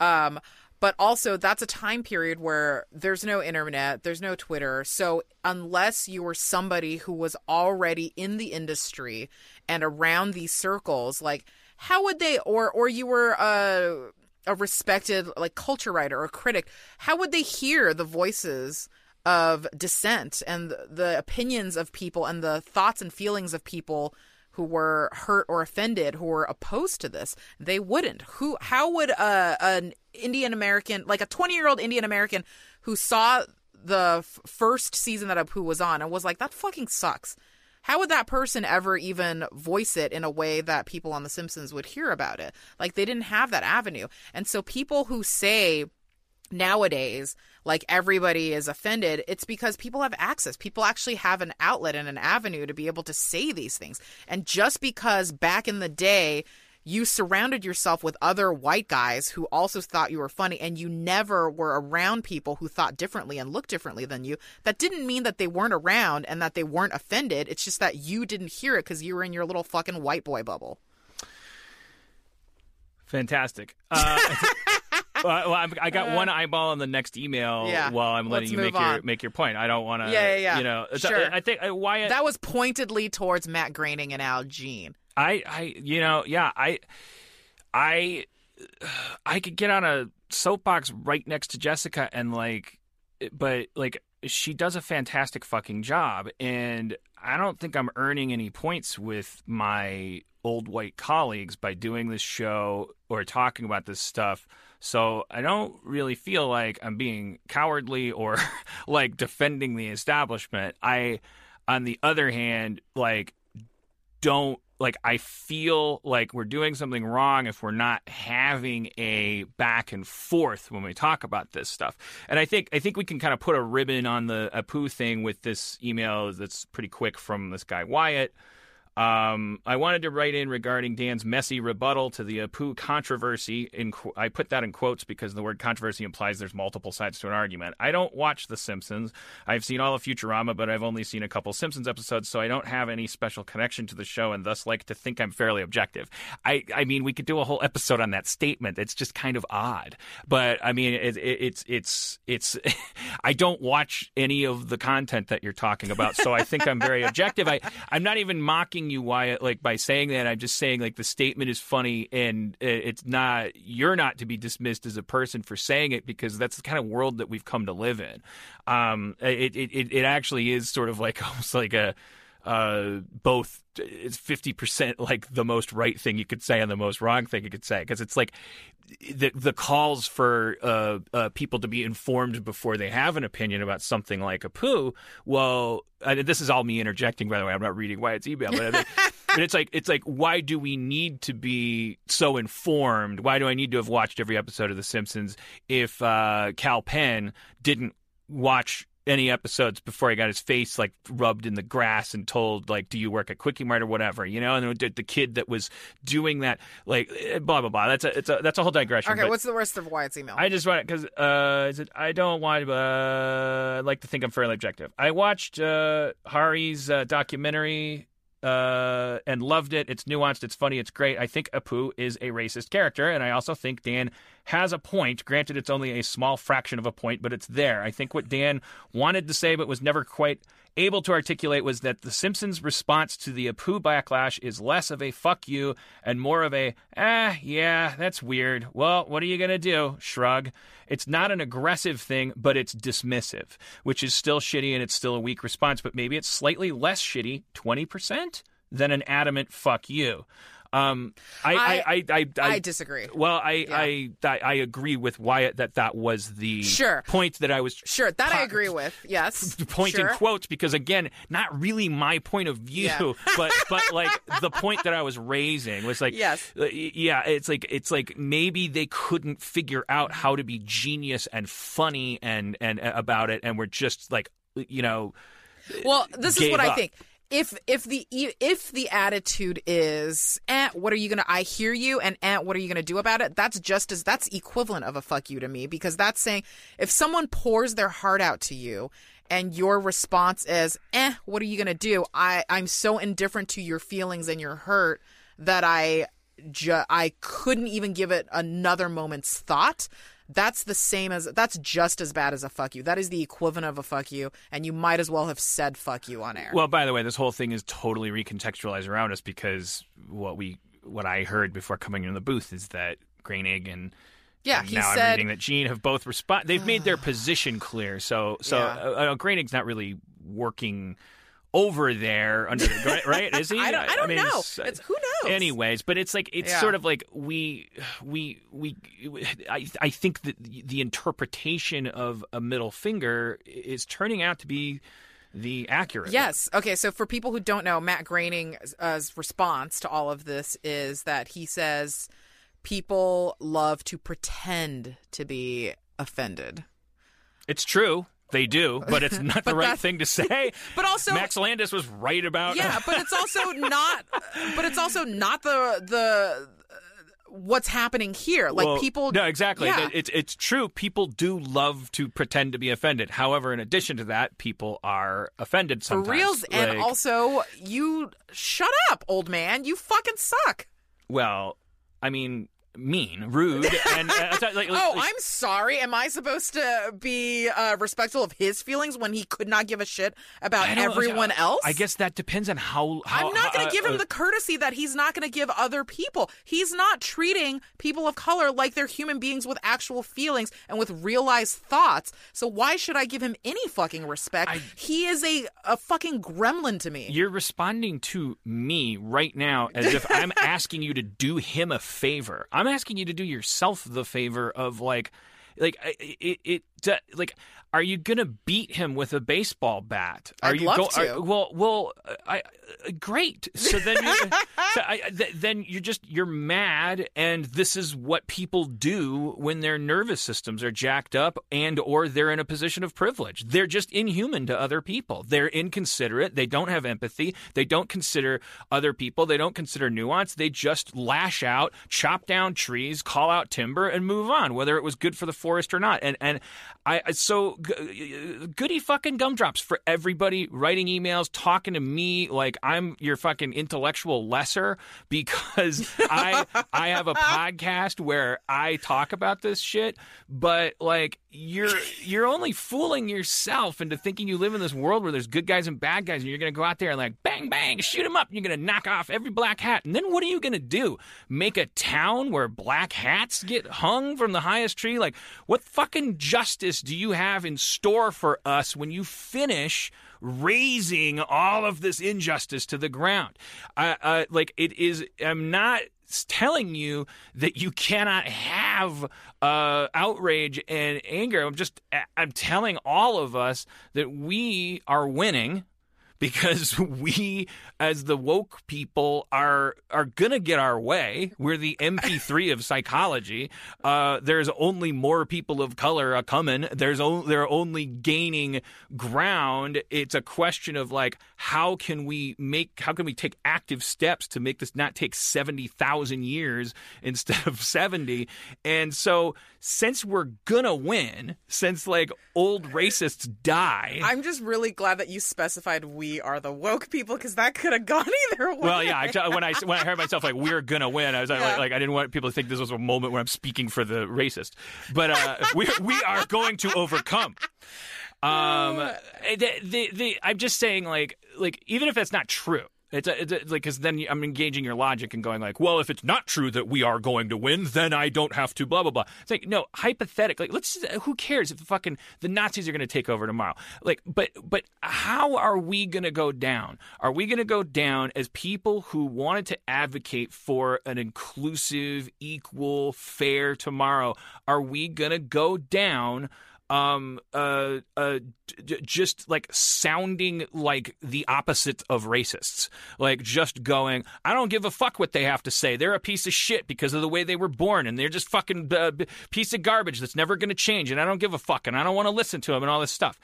Um but also that's a time period where there's no internet, there's no Twitter. So unless you were somebody who was already in the industry and around these circles, like how would they or or you were a a respected like culture writer or critic, how would they hear the voices of dissent and the opinions of people and the thoughts and feelings of people who were hurt or offended who were opposed to this they wouldn't. Who how would a, an indian american like a 20 year old indian american who saw the f- first season that apu was on and was like that fucking sucks. How would that person ever even voice it in a way that people on the simpsons would hear about it? Like they didn't have that avenue. And so people who say nowadays like everybody is offended it's because people have access. People actually have an outlet and an avenue to be able to say these things. And just because back in the day you surrounded yourself with other white guys who also thought you were funny and you never were around people who thought differently and looked differently than you that didn't mean that they weren't around and that they weren't offended. It's just that you didn't hear it because you were in your little fucking white boy bubble. Fantastic. Uh, well, well, I got one eyeball on the next email Yeah. while I'm letting Let's you make your make your point. I don't want to. Yeah, yeah, yeah. You know, Sure. I think uh, Wyatt. that was pointedly towards matt groening and al jean I, I, you know, yeah, I, I, I could get on a soapbox right next to Jessica and like, but like she does a fantastic fucking job, and I don't think I'm earning any points with my old white colleagues by doing this show or talking about this stuff. So I don't really feel like I'm being cowardly or like defending the establishment. I, on the other hand, like don't like I feel like we're doing something wrong if we're not having a back and forth when we talk about this stuff. And I think I think we can kind of put a ribbon on the Apu thing with this email that's pretty quick from this guy Wyatt. Um, I wanted to write in regarding Dan's messy rebuttal to the Apu controversy. In qu- I put that in quotes because the word controversy implies there's multiple sides to an argument. I don't watch The Simpsons. I've seen all of Futurama, but I've only seen a couple Simpsons episodes, so I don't have any special connection to the show, and thus like to think I'm fairly objective. I, I mean, we could do a whole episode on that statement. It's just kind of odd, but I mean, it, it, it's it's it's. I don't watch any of the content that you're talking about, so I think I'm very objective. I I'm not even mocking asking you why, like by saying that, I'm just saying like the statement is funny, and it's not. You're not to be dismissed as a person for saying it because that's the kind of world that we've come to live in. Um, it it, it actually is sort of like almost like a uh, both it's 50% like the most right thing you could say and the most wrong thing you could say because it's like the the calls for uh, uh, people to be informed before they have an opinion about something like Apu. Well, I, this is all me interjecting. By the way, I'm not reading Wyatt's email, but, I mean, but it's like it's like why do we need to be so informed? Why do I need to have watched every episode of The Simpsons if uh, Kal Penn didn't watch any episodes before he got his face like rubbed in the grass and told like do you work at Kwik-E-Mart or whatever you know and the, the kid that was doing that like eh, blah blah blah that's a it's a that's a whole digression Okay, what's the rest of Wyatt's email? I just want because uh, is it? I don't want. Uh, I like to think I'm fairly objective. I watched uh, Hari's uh, documentary uh, and loved it. It's nuanced. It's funny. It's great. I think Apu is a racist character, and I also think Dan has a point. Granted, it's only a small fraction of a point, but it's there. I think what Dan wanted to say but was never quite able to articulate was that The Simpsons' response to the Apu backlash is less of a fuck you and more of a, ah, yeah, that's weird. Well, what are you going to do? Shrug. It's not an aggressive thing, but it's dismissive, which is still shitty and it's still a weak response, but maybe it's slightly less shitty, 20%, than an adamant fuck you. Um, I, I, I, I, I disagree. Well, I, I, I, I agree with Wyatt that that was the Sure. point that I was Sure, that I agree with. Yes. point in quotes because again not really my point of view but but like the point that i was raising was like Yes. uh, yeah it's like it's like maybe they couldn't figure out how to be genius and funny and and uh, about it and we're just like you know Well, this is what I think. If if the if the attitude is, eh, what are you gonna? I hear you, and eh, what are you gonna do about it? That's just as that's equivalent of a fuck you to me because that's saying if someone pours their heart out to you and your response is, eh, what are you gonna do? I I'm so indifferent to your feelings and your hurt that I ju- I couldn't even give it another moment's thought. That's the same as that's just as bad as a fuck you. That is the equivalent of a fuck you, and you might as well have said fuck you on air. well by the way this whole thing is totally recontextualized around us because what we what i heard before coming in the booth is that Groening and yeah, And he now I'm said reading that Jean have both respond. They've made their position clear. So, so Yeah. uh, uh, Groening's not really working over there under the right? Is he? I don't, I don't mean, know. it's- It's, who knows? Anyways, but it's like it's Yeah. sort of like we we we I I think that the interpretation of a middle finger is turning out to be the accurate. Yes. Okay. So for people who don't know, Matt Groening's uh, response to all of this is that he says people love to pretend to be offended. It's true. They do, but it's not the right thing to say. But also, Max Landis was right about yeah, but it's also not. But it's also not the the what's happening here. Like Well, people. No, exactly. Yeah. It's it's true. People do love to pretend to be offended. However, in addition to that, people are offended for sometimes. reals, and also you shut up, old man. You fucking suck. well, I mean, mean, rude, and uh, like, like- Oh, like- I'm sorry. Am I supposed to be uh, respectful of his feelings when he could not give a shit about everyone else? I guess that depends on how. how I'm not going to give him uh, the courtesy that he's not going to give other people. He's not treating people of color like they're human beings with actual feelings and with realized thoughts. So why should I give him any fucking respect? I- he is a, a fucking gremlin to me. You're responding to me right now as if I'm asking you to do him a favor. I'm asking you to do yourself the favor of like, like it, it, uh, like, are you gonna beat him with a baseball bat? Are I'd you love to. are- well, well, I, I great. So then, you, so I, th- then you're just you're mad, and this is what people do when their nervous systems are jacked up, and or they're in a position of privilege. They're just inhuman to other people. They're inconsiderate. They don't have empathy. They don't consider other people. They don't consider nuance. They just lash out, chop down trees, call out timber, and move on, whether it was good for the forest or not. And and I so g- uh, goody fucking gumdrops for everybody writing emails, talking to me like I'm your fucking intellectual lesser because I I have a podcast where I talk about this shit, but like you're you're only fooling yourself into thinking you live in this world where there's good guys and bad guys, and you're gonna go out there and like bang bang shoot them up, and you're gonna knock off every black hat, and then what are you gonna do? Make a town where black hats get hung from the highest tree? Like what fucking justice do you have in store for us when you finish? raising all of this injustice to the ground. I, I like it is. I'm not telling you that you cannot have uh, outrage and anger. I'm just I'm telling all of us that we are winning because we as the woke people are are gonna get our way. We're the mp3 of psychology. Uh, there's only more people of color a coming. There's o- they're only gaining ground. It's a question of like how can we make how can we take active steps to make this not take 70,000 years instead of 70 and so since we're gonna win since like old racists die I'm just really glad that you specified we are the woke people because that could have gone either way. Well, yeah. I, when I when I heard myself like we're gonna win, I was like, Yeah. like I didn't want people to think this was a moment where I'm speaking for the racist, but uh, we we are going to overcome. Um, the, the, the, I'm just saying, like, like even if that's not true, it's, a, it's a, like because then I'm engaging your logic and going like, well, if it's not true that we are going to win, then I don't have to blah blah blah. It's like no, hypothetically, let's uh, who cares if the fucking the Nazis are going to take over tomorrow? Like, but but how are we going to go down? Are we going to go down as people who wanted to advocate for an inclusive, equal, fair tomorrow? Are we going to go down? Um uh uh d- just like sounding like the opposite of racists. Like just going i don't give a fuck what they have to say. They're a piece of shit because of the way they were born and they're just fucking uh, piece of garbage that's never going to change and i don't give a fuck and i don't want to listen to them and all this stuff.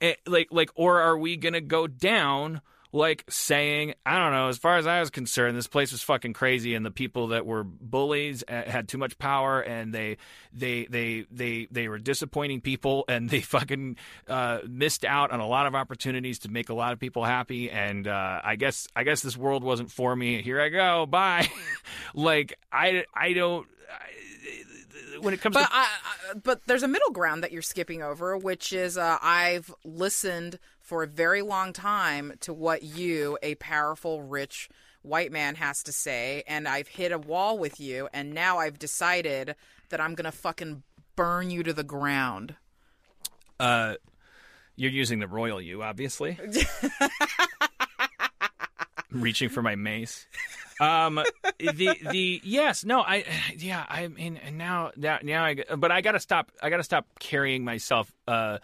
Eh, like like or are we going to go down like saying, I don't know, as far as I was concerned, this place was fucking crazy, and the people that were bullies uh, had too much power, and they they they they they were disappointing people, and they fucking uh, missed out on a lot of opportunities to make a lot of people happy, and uh, I guess I guess this world wasn't for me. Here I go, bye. like I I don't. I, when it comes But to I, I, but there's a middle ground that you're skipping over, which is uh, I've listened for a very long time to what you, a powerful, rich white man, has to say, and I've hit a wall with you, and now I've decided that I'm gonna fucking burn you to the ground. uh, you're using the royal you, obviously. Reaching for my mace. Um, the the yes, no, I yeah, I mean, and now now now I but I gotta stop. I gotta stop carrying myself uh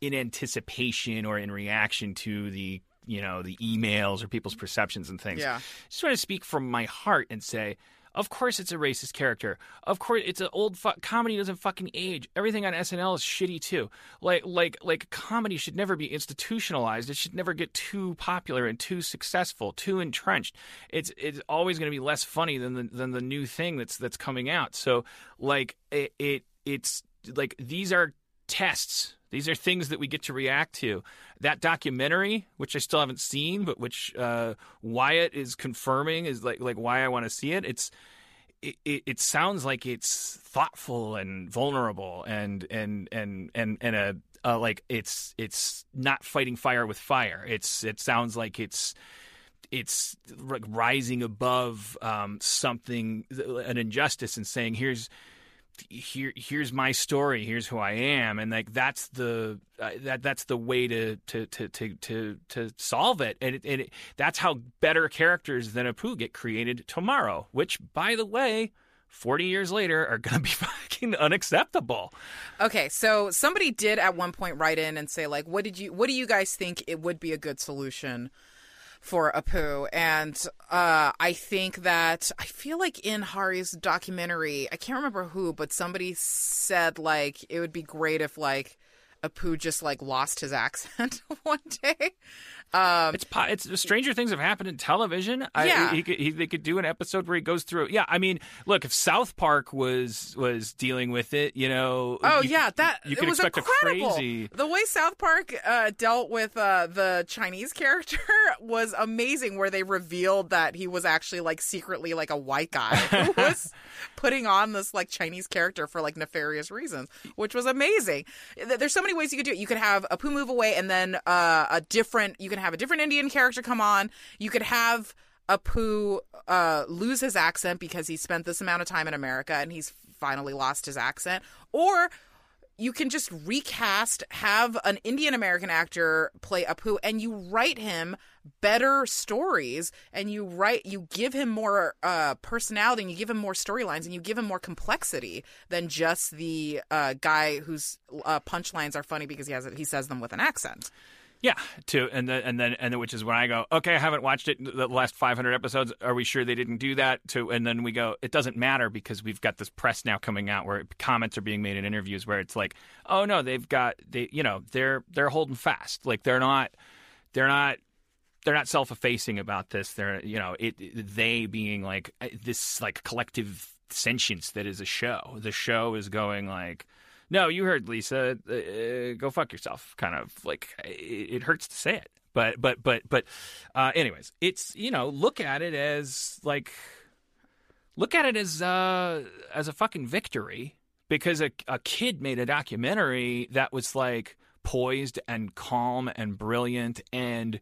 in anticipation or in reaction to the you know the emails or people's perceptions and things. Yeah. just want to speak from my heart and say. Of course, it's a racist character. Of course, it's an old fu- comedy doesn't fucking age. Everything on SNL is shitty too. Like, like, like, comedy should never be institutionalized. It should never get too popular and too successful, too entrenched. It's it's always going to be less funny than the than the new thing that's that's coming out. So, like, it, it it's like these are tests. These are things that we get to react to. That documentary, which I still haven't seen, but which uh, Wyatt is confirming is like like why I want to see it. It's it, it, it sounds like it's thoughtful and vulnerable and and and and and a uh, like it's it's not fighting fire with fire. It's it sounds like it's it's like rising above um, something an injustice and saying here's here here's my story here's who i am and like that's the uh, that that's the way to to to to to, to solve it and, it, and it, that's how better characters than apu get created tomorrow which by the way 40 years later are going to be fucking unacceptable Okay, so somebody did at one point write in and say like, "What did you? What do you guys think it would be a good solution for Apu?" And uh, I think that I feel like in Hari's documentary, I can't remember who, but somebody said like it would be great if like Apu just like lost his accent one day. Um, It's it's stranger things have happened in television. I, Yeah. he could, he, they could do an episode where he goes through. Yeah, I mean, look, if South Park was was dealing with it, you know. Oh you- yeah, that you it was expect incredible. a crazy. The way South Park uh, dealt with uh, the Chinese character was amazing. Where they revealed that he was actually like secretly like a white guy who was putting on this like Chinese character for like nefarious reasons, which was amazing. There's so many ways you could do it. You could have Apu move away, and then uh, a different. You can have a different Indian character come on. You could have. Apu uh, lose his accent because he spent this amount of time in America and he's finally lost his accent, or you can just recast, have an Indian American actor play Apu, and you write him better stories, and you write, you give him more uh, personality, and you give him more storylines, and you give him more complexity than just the uh, guy whose uh, punchlines are funny because he has he says them with an accent. Yeah, to and then and then and then which is when I go, okay, I haven't watched it the last 500 episodes. Are we sure they didn't do that? To and then we go, it doesn't matter because we've got this press now coming out where comments are being made in interviews where it's like, oh no, they've got they, you know, they're they're holding fast, like they're not, they're not. They're not self-effacing about this. They're, you know, it. They being like this, like collective sentience that is a show. The show is going like, no, you heard Lisa. Uh, go fuck yourself. Kind of like it, it hurts to say it, but but but but. Uh, anyways, it's you know look at it as like look at it as uh, as a fucking victory because a a kid made a documentary that was like poised and calm and brilliant and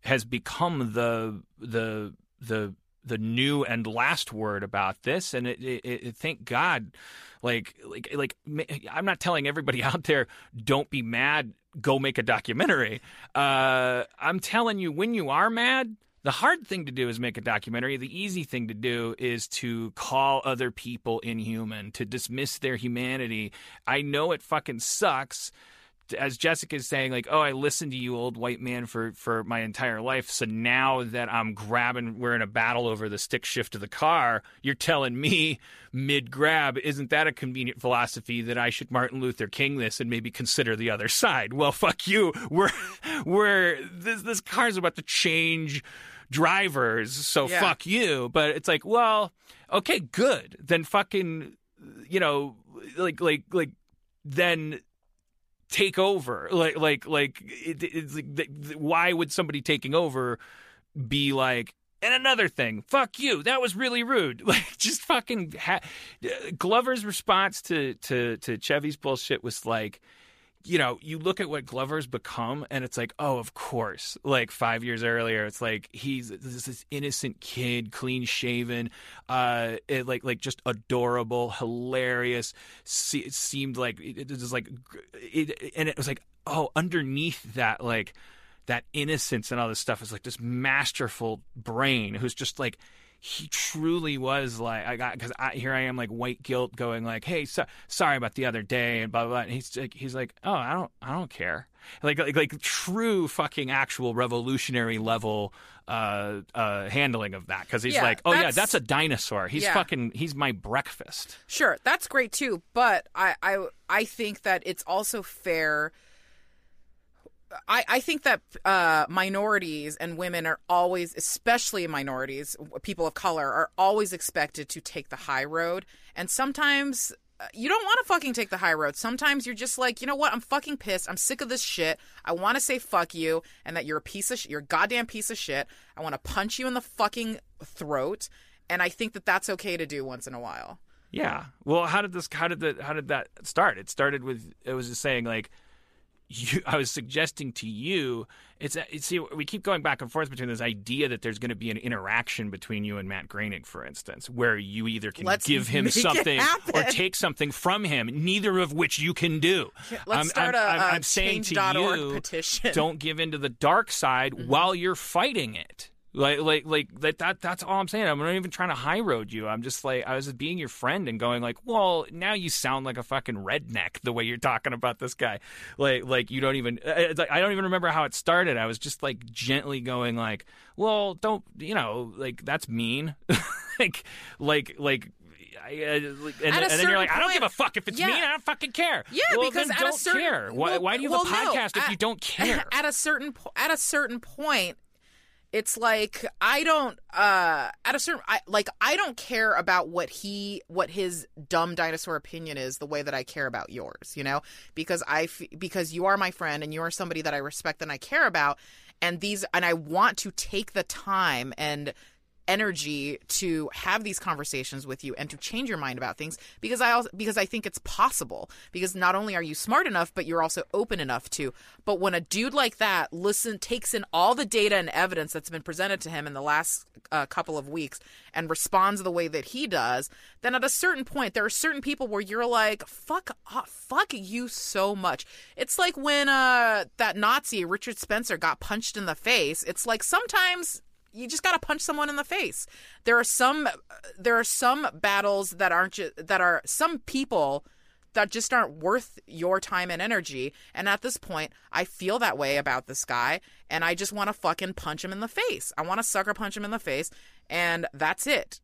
has become the the the the new and last word about this and it, it, it thank god like like like i'm not telling everybody out there don't be mad go make a documentary uh i'm telling you when you are mad the hard thing to do is make a documentary. The easy thing to do is to call other people inhuman, to dismiss their humanity. I know it fucking sucks as Jessica's saying, like, oh, I listened to you, old white man, for for my entire life. So now that I'm grabbing, we're in a battle over the stick shift of the car. You're telling me mid grab, isn't that a convenient philosophy that I should Martin Luther King this and maybe consider the other side? Well, fuck you. We're we're this this car's about to change drivers, so Yeah. fuck you. But it's like, well, okay, good. Then fucking, you know, like like like then take over? Like like like it, it's like th- th- why would somebody taking over be like and another thing fuck you that was really rude. Like just fucking ha- uh, glover's response to to to chevy's bullshit was like you know, you look at what Glover's become, and it's like, oh, of course. Like five years earlier, it's like he's this, innocent kid, clean shaven, uh, it, like like just adorable, hilarious. Se- It seemed like it, it was like, it, and it was like, oh, underneath that, like that innocence and all this stuff is like this masterful brain who's just like he truly was like I got because I, here I am like white guilt going like hey so, sorry about the other day and blah blah, blah. and he's like he's like oh I don't I don't care like like like true fucking actual revolutionary level uh uh handling of that because he's Yeah, like oh yeah that's- that's a dinosaur he's Yeah. fucking he's my breakfast Sure, that's great too, but I I I think that it's also fair. I, I think that uh, minorities and women are always, especially minorities, people of color, are always expected to take the high road. And sometimes uh, you don't want to fucking take the high road. Sometimes you're just like, you know what? I'm fucking pissed. I'm sick of this shit. I want to say fuck you and that you're a piece of sh- you're a goddamn piece of shit. I want to punch you in the fucking throat. And I think that that's okay to do once in a while. Yeah. Well, how did this? How did the? How did that start? It started with it was just saying like, you. I was suggesting to you. It's, it's see we keep going back and forth between this idea that there's going to be an interaction between you and Matt Groening, for instance, where you either can Let's give him something or take something from him, neither of which you can do. Let's I'm, start I'm, a, I'm, I'm saying to you, petition. don't give in to the dark side Mm-hmm. while you're fighting it. Like, like, like that, that. That's all I'm saying. I'm not even trying to high road you. I'm just like, I was just being your friend and going like, well, now you sound like a fucking redneck the way you're talking about this guy. Like, like you don't even. It's like I don't even remember how it started. I was just like gently going like, well, don't you know, like that's mean. like, like, like. I, uh, and, and then you're like, I don't give a fuck if it's Yeah. me. I don't fucking care. Yeah, well, because at don't certain care. Why, well, why do you have well, a no, podcast if at- you don't care? At a certain po- at a certain point, it's like I don't uh at a certain I like I don't care about what he what his dumb dinosaur opinion is the way that I care about yours, you know? Because I f- because you are my friend and you are somebody that I respect and I care about and these and I want to take the time and energy to have these conversations with you and to change your mind about things because I also because I think it's possible. Because not only are you smart enough but you're also open enough to. But when a dude like that listen takes in all the data and evidence that's been presented to him in the last uh, couple of weeks and responds the way that he does then at a certain point there are certain people where you're like fuck off, fuck you so much. It's like when uh that Nazi Richard Spencer got punched in the face. It's like sometimes you just got to punch someone in the face. There are some there are some battles that aren't ju- that are some people that just aren't worth your time and energy. And at this point, I feel that way about this guy and I just want to fucking punch him in the face. I want to sucker punch him in the face and that's it.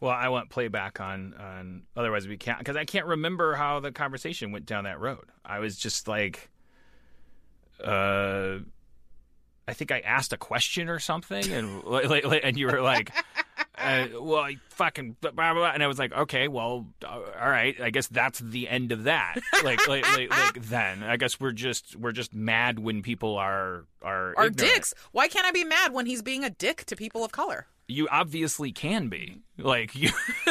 Well, I want playback on on otherwise we can't because I can't remember how the conversation went down that road. I was just like, uh, I think I asked a question or something, and and you were like, uh, "Well, I fucking," blah, blah, blah. and I was like, "Okay, well, uh, all right. I guess that's the end of that." Like, like, like, like then I guess we're just we're just mad when people are are Are ignorant. dicks. Why can't I be mad when he's being a dick to people of color? you obviously can be like you,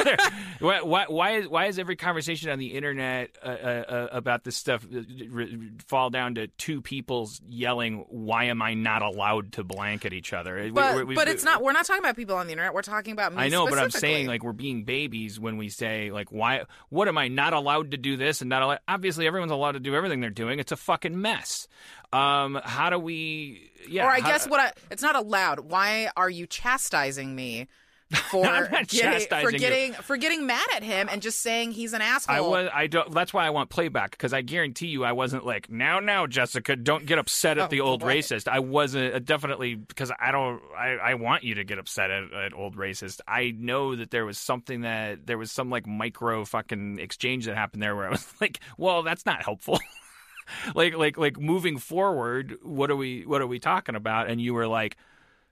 why, why why is why is every conversation on the internet uh, uh, uh, about this stuff uh, r- fall down to two people yelling why am i not allowed to blank at each other But we- we- but it's not we're not talking about people on the internet. We're talking about me I know, but I'm saying like we're being babies when we say like why what am I not allowed to do this and not allowed obviously everyone's allowed to do everything they're doing. It's a fucking mess. Um how do we yeah or I how- guess what I, it's not allowed. Why are you chastising me for getting, for you. getting for getting mad at him and just saying he's an asshole? I was. I don't. That's why I want playback because I guarantee you, I wasn't like now, now, Jessica, don't get upset at Oh, the old boy. racist. I wasn't uh, definitely because I don't. I, I want you to get upset at, at old racist. I know that there was something that there was some like micro fucking exchange that happened there where I was like, well, that's not helpful. like like like moving forward, what are we what are we talking about? And you were like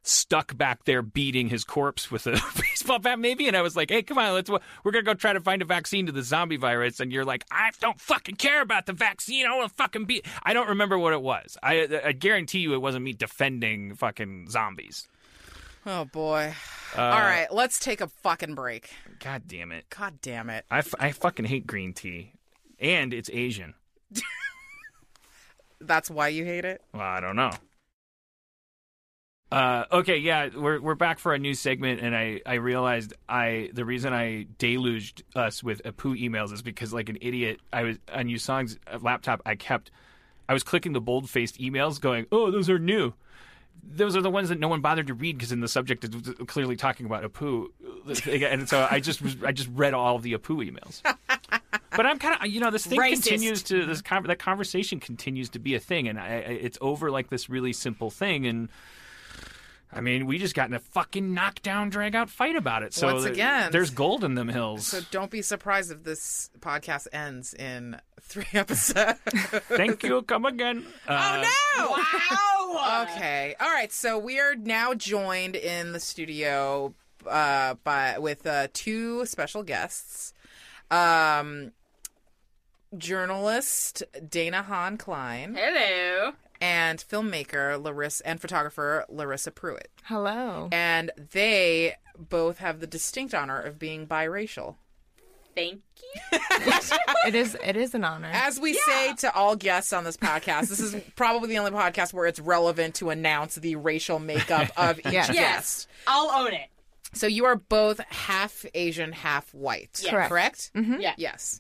stuck back there beating his corpse with a baseball bat, maybe. And I was like, "Hey, come on, let's we're gonna go try to find a vaccine to the zombie virus." And you're like, "I don't fucking care about the vaccine. I want to fucking beat." I don't remember what it was. I I guarantee you, it wasn't me defending fucking zombies. oh boy. Uh, All right, let's take a fucking break. God damn it! God damn it. I, f- I fucking hate green tea, and it's Asian. That's why you hate it. Well, I don't know. Uh, okay, yeah, we're we're back for a new segment, and I, I realized I the reason I deluged us with Apu emails is because like an idiot, I was on Yusong's laptop. I kept I was clicking the bold faced emails, going, "Oh, those are new." Those are the ones that no one bothered to read because in the subject it's clearly talking about Apu, and so I just was- I just read all of the Apu emails. But I'm kind of, you know, this thing Racist. continues to this con- that conversation continues to be a thing, and I, I, it's over like this really simple thing, and I mean, we just got in a fucking knockdown, drag out fight about it. So Once th- again. there's gold in them hills. So don't be surprised if this podcast ends in three episodes. Thank you. Come again. Uh, oh no! Wow. Okay. All right. So we are now joined in the studio uh, by with uh, two special guests. Um, journalist Dana Hahn Klein Hello. And filmmaker Larissa and photographer Larissa Pruitt. Hello. And they both have the distinct honor of being biracial. Thank you. it is it is an honor. As we say to all guests on this podcast, this is probably the only podcast where it's relevant to announce the racial makeup of each Yes. guest. I'll own it. So you are both half Asian, half white. Yes. Correct. Correct. Correct? Yeah. Yes.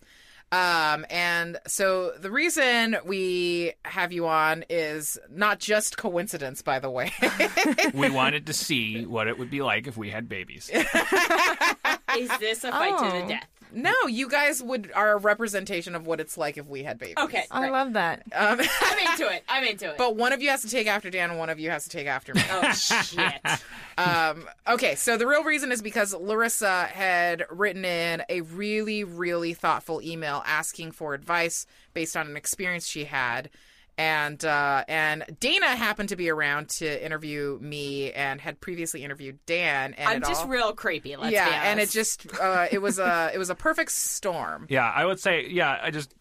Um, and so the reason we have you on is not just coincidence, by the way. we wanted to see what it would be like if we had babies. Is this a fight to the Oh. death? No, you guys would are a representation of what it's like if we had babies. Okay, I love that. Um, I'm into it. I'm into it. but one of you has to take after Dan, and one of you has to take after me. oh shit! Um, okay, so the real reason is because Larissa had written in a really, really thoughtful email asking for advice based on an experience she had. And uh, and Dana happened to be around to interview me and had previously interviewed Dan. And I'm just all, real creepy. Let's yeah, be and it just uh, it was a it was a perfect storm. Yeah, I would say yeah. I just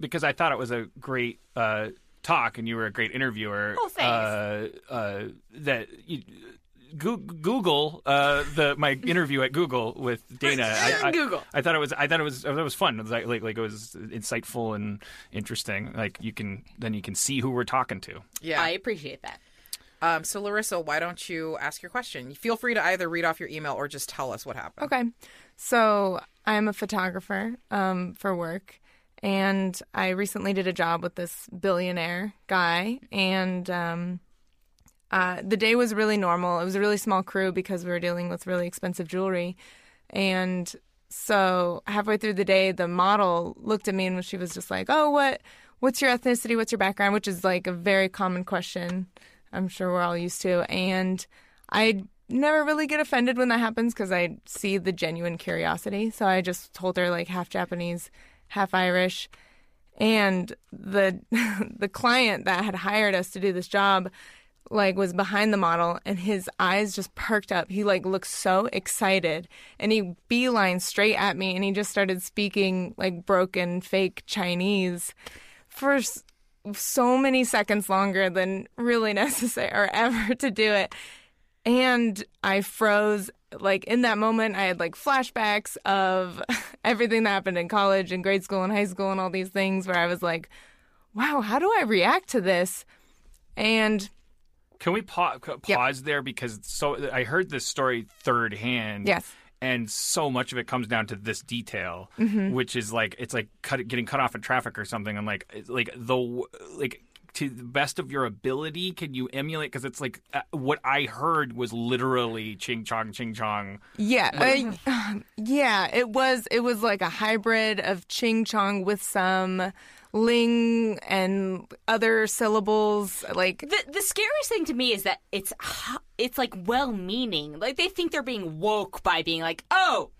because I thought it was a great uh, talk, and you were a great interviewer. Oh, thanks. Uh, uh, that you, Goo- Google uh, the my interview at Google with Dana. I, I, Google. I thought it was. I thought it was. I thought it was fun. It was like, like like it was insightful and interesting. Like you can then you can see who we're talking to. Yeah. I appreciate that. Um, so Larissa, why don't you ask your question? Feel free to either read off your email or just tell us what happened. Okay. So I'm a photographer um, for work, and I recently did a job with this billionaire guy, and um, uh, the day was really normal. It was a really small crew because we were dealing with really expensive jewelry, and so halfway through the day, the model looked at me and she was just like, "Oh, what? What's your ethnicity? What's your background?" Which is like a very common question. I'm sure we're all used to, and I never really get offended when that happens because I see the genuine curiosity. So I just told her like half Japanese, half Irish, and the the client that had hired us to do this job like was behind the model and his eyes just perked up. He like looked so excited and he beeline straight at me and he just started speaking like broken fake Chinese for so many seconds longer than really necessary or ever to do it. And I froze. Like in that moment, I had like flashbacks of everything that happened in college and grade school and high school and all these things where I was like, wow, how do I react to this? And Can we pa- Yep. pause there because so I heard this story third hand. Yes. And so much of it comes down to this detail, Mm-hmm. which is like it's like cut, getting cut off in traffic or something. I'm like, like the w- like to the best of your ability, can you emulate? Because it's like uh, what I heard was literally ching chong ching chong. Yeah, uh, yeah. It was it was like a hybrid of ching chong with some ling and other syllables. Like The the scariest thing to me is that it's it's like well meaning. Like they think they're being woke by being like, "Oh,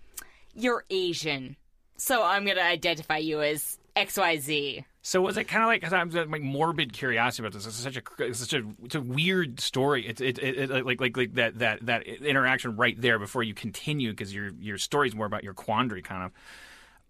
you're Asian." So I'm going to identify you as XYZ. So was it kind of like because I'm like morbid curiosity about this? It's such a it's such a it's a weird story. It's it, it, it like like like that that that interaction right there before you continue because your your story's more about your quandary kind of.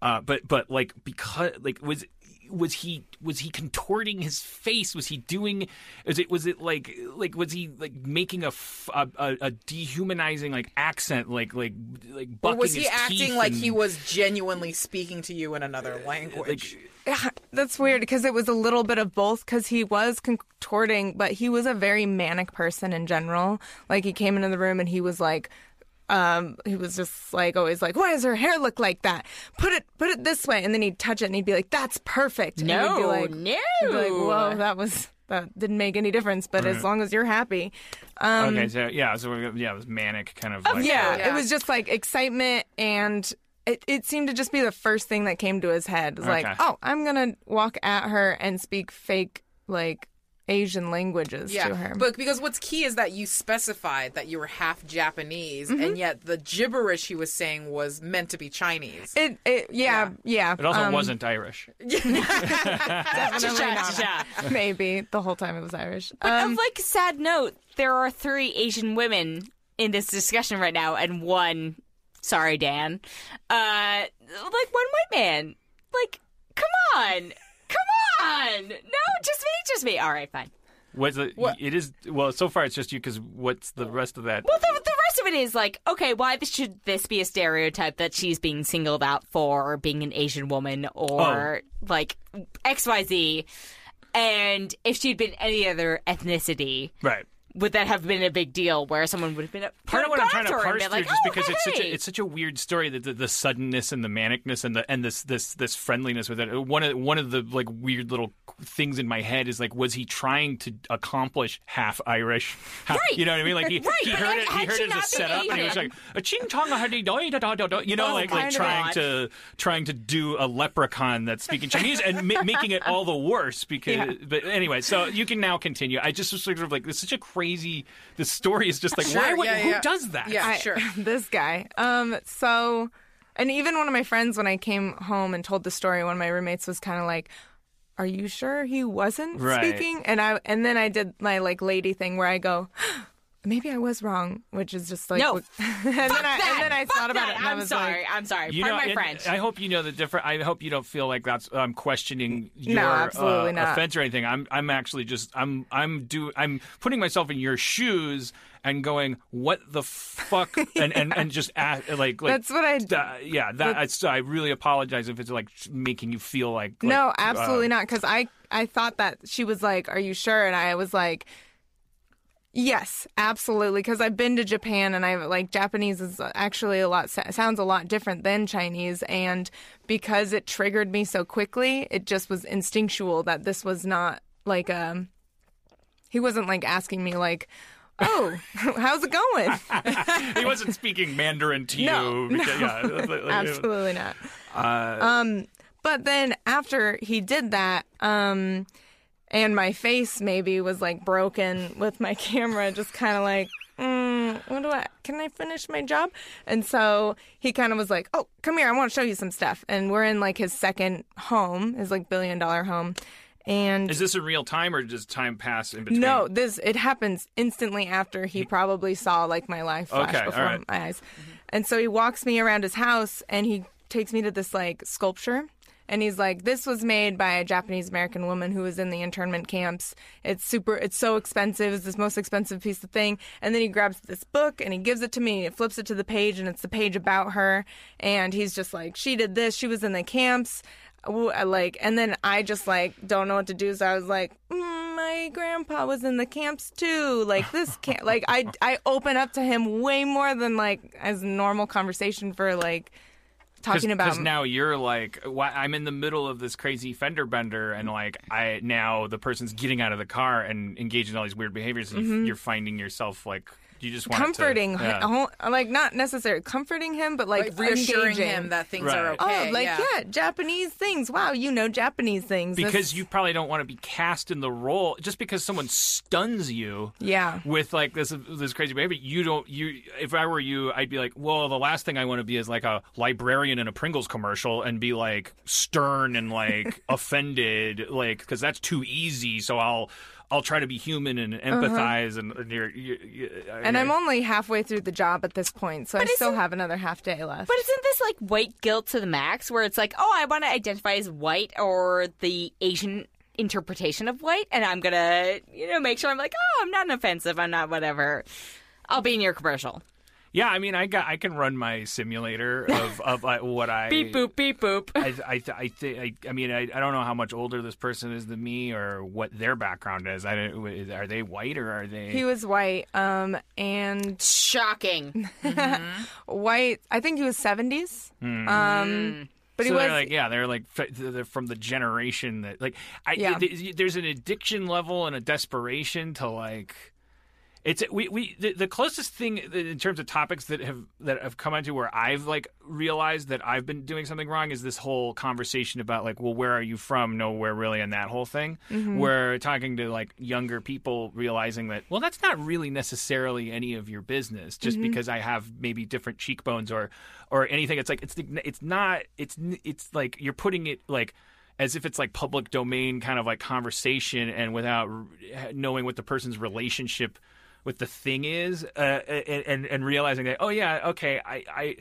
Uh, but but like because like was was he was he contorting his face? Was he doing? Was it was it like like was he like making a f- a, dehumanizing like accent like like like Or was he acting like and- he was genuinely speaking to you in another language? Yeah, that's weird because it was a little bit of both because he was contorting, but he was a very manic person in general. Like he came into the room and he was like, um, he was just like always like, why does her hair look like that? Put it, put it this way, and then he'd touch it and he'd be like, that's perfect. And No, we'd be like, no. we'd be like, whoa, that was that didn't make any difference. But as long as you're happy, um, okay so yeah so yeah it was manic kind of Oh, like yeah, Yeah. it was just like excitement and it, it seemed to just be the first thing that came to his head. It was like, oh, I'm gonna walk at her and speak fake like Asian languages Yeah, to her. but because what's key is that you specified that you were half Japanese, Mm-hmm. and yet the gibberish he was saying was meant to be Chinese. it, it yeah, yeah. It also um, wasn't Irish. definitely not. Maybe the whole time it was Irish. But Um, of like sad note, there are three Asian women in this discussion right now, and one, sorry, Dan, uh, like one white man. Like, come on, come on, no, just me, just me. All right, fine. Was it? It is. Well, so far it's just you. Because what's the rest of that? Well, the, the rest of it is like, okay, why this, should this be a stereotype that she's being singled out for being an Asian woman or like X Y Z? And if she'd been any other ethnicity, Right. Would that have been a big deal where someone would have been a part of what I'm trying to parse through, like, just oh, because it's such a it's such a weird story that the, the suddenness and the manicness and the and this this this friendliness with it. One of one of the like weird little things in my head is like, was he trying to accomplish half Irish? Half, Right. You know what I mean? Like he, Right, he heard it. He heard it as a setup, and he was like, a ching tong a hadi doi da da da da. You know, Oh, like like trying odd. to trying to do a leprechaun that's speaking Chinese and ma- making it all the worse because. Yeah. But anyway, so you can now continue. I just was sort of like, it's such a crazy. The story is just like, why? Sure, would- yeah, who yeah. does that? Yeah, I- sure. this guy. Um, so, and even one of my friends, when I came home and told the story, one of my roommates was kind of like, "Are you sure he wasn't Right. speaking?" And I, and then I did my like lady thing where I go. Maybe I was wrong, which is just like No. and then I that. and then I Fuck thought about that. it and I I'm was sorry. like, I'm sorry. You Pardon know, my French. I hope you know the different. I hope you don't feel like that's I'm um, questioning your No, absolutely uh, not. offense or anything. I'm I'm actually just I'm I'm do I'm putting myself in your shoes and going, what the fuck, and and, and just ask, like like That's what I- uh, yeah, that I, I really apologize if it's like making you feel like, like no, absolutely uh, not. Because I I thought that she was like, "Are you sure?" And I was like. Yes, absolutely. Because I've been to Japan and I like Japanese is actually a lot sounds a lot different than Chinese, and because it triggered me so quickly, it just was instinctual that this was not like um. He wasn't like asking me like, "Oh, how's it going?" he wasn't speaking Mandarin to No, you. because- yeah, like- Absolutely not. Uh, Um, but then after he did that, um, and my face maybe was like broken with my camera, just kind of like, mm, what do I? Can I finish my job? And so he kind of was like, oh, come here, I want to show you some stuff. And we're in like his second home, his like billion dollar home, and Is this in real time or does time pass in between? no, this it happens instantly after he probably saw like my life flash Okay, before right. my eyes. And so he walks me around his house and he takes me to this like sculpture and he's like this was made by a Japanese American woman who was in the internment camps. It's super it's so expensive. It's this most expensive piece of thing. And then he grabs this book and he gives it to me. He flips it to the page and it's the page about her and he's just like she did this. She was in the camps. Like and then I just like don't know what to do so I was like mm, my grandpa was in the camps too like this can't like I I open up to him way more than like as normal conversation for like talking about because now you're like why, i'm in the middle of this crazy fender bender and like i now the person's getting out of the car and engaging in all these weird behaviors and you- you're finding yourself like you just want comforting to, yeah. him, like not necessarily comforting him but like, Like reassuring engaging. him that things Right. are oh okay. like yeah. yeah. Japanese things wow you know Japanese things This- because you probably don't want to be cast in the role just because someone stuns you yeah with like this this crazy behavior you don't you if i were you i'd be like well the last thing i want to be is like a librarian in a pringles commercial and be like stern and like offended like because that's too easy so i'll i'll try to be human and empathize and, and you're, you you Uh-huh. and I'm only halfway through the job at this point so I still have another half day left But isn't this like white guilt to the max, where it's like, oh, I want to identify as white or the Asian interpretation of white, and I'm gonna, you know, make sure I'm like, oh, I'm not offensive, I'm not whatever. I'll be in your commercial. Yeah i mean i got i can run my simulator of of like, what i Beep boop, beep boop. I I th- I, th- I I mean I, I don't know how much older this person is than me or what their background is. I don't, are they white or are they? he was white um and Shocking. white. I think he was 70s. Um, but he so was they're like yeah they're like they're from the generation that like I Yeah. th- there's an addiction level and a desperation to like it's we we the, the closest thing in terms of topics that have that have come into where I've like realized that I've been doing something wrong is this whole conversation about like well where are you from? Nowhere really and that whole thing. Mm-hmm. Where talking to like younger people realizing that well that's not really necessarily any of your business just mm-hmm. because I have maybe different cheekbones or or anything. It's like it's it's not it's it's like you're putting it like as if it's like public domain kind of like conversation and without knowing what the person's relationship with the thing is uh, and, and realizing that oh yeah okay I I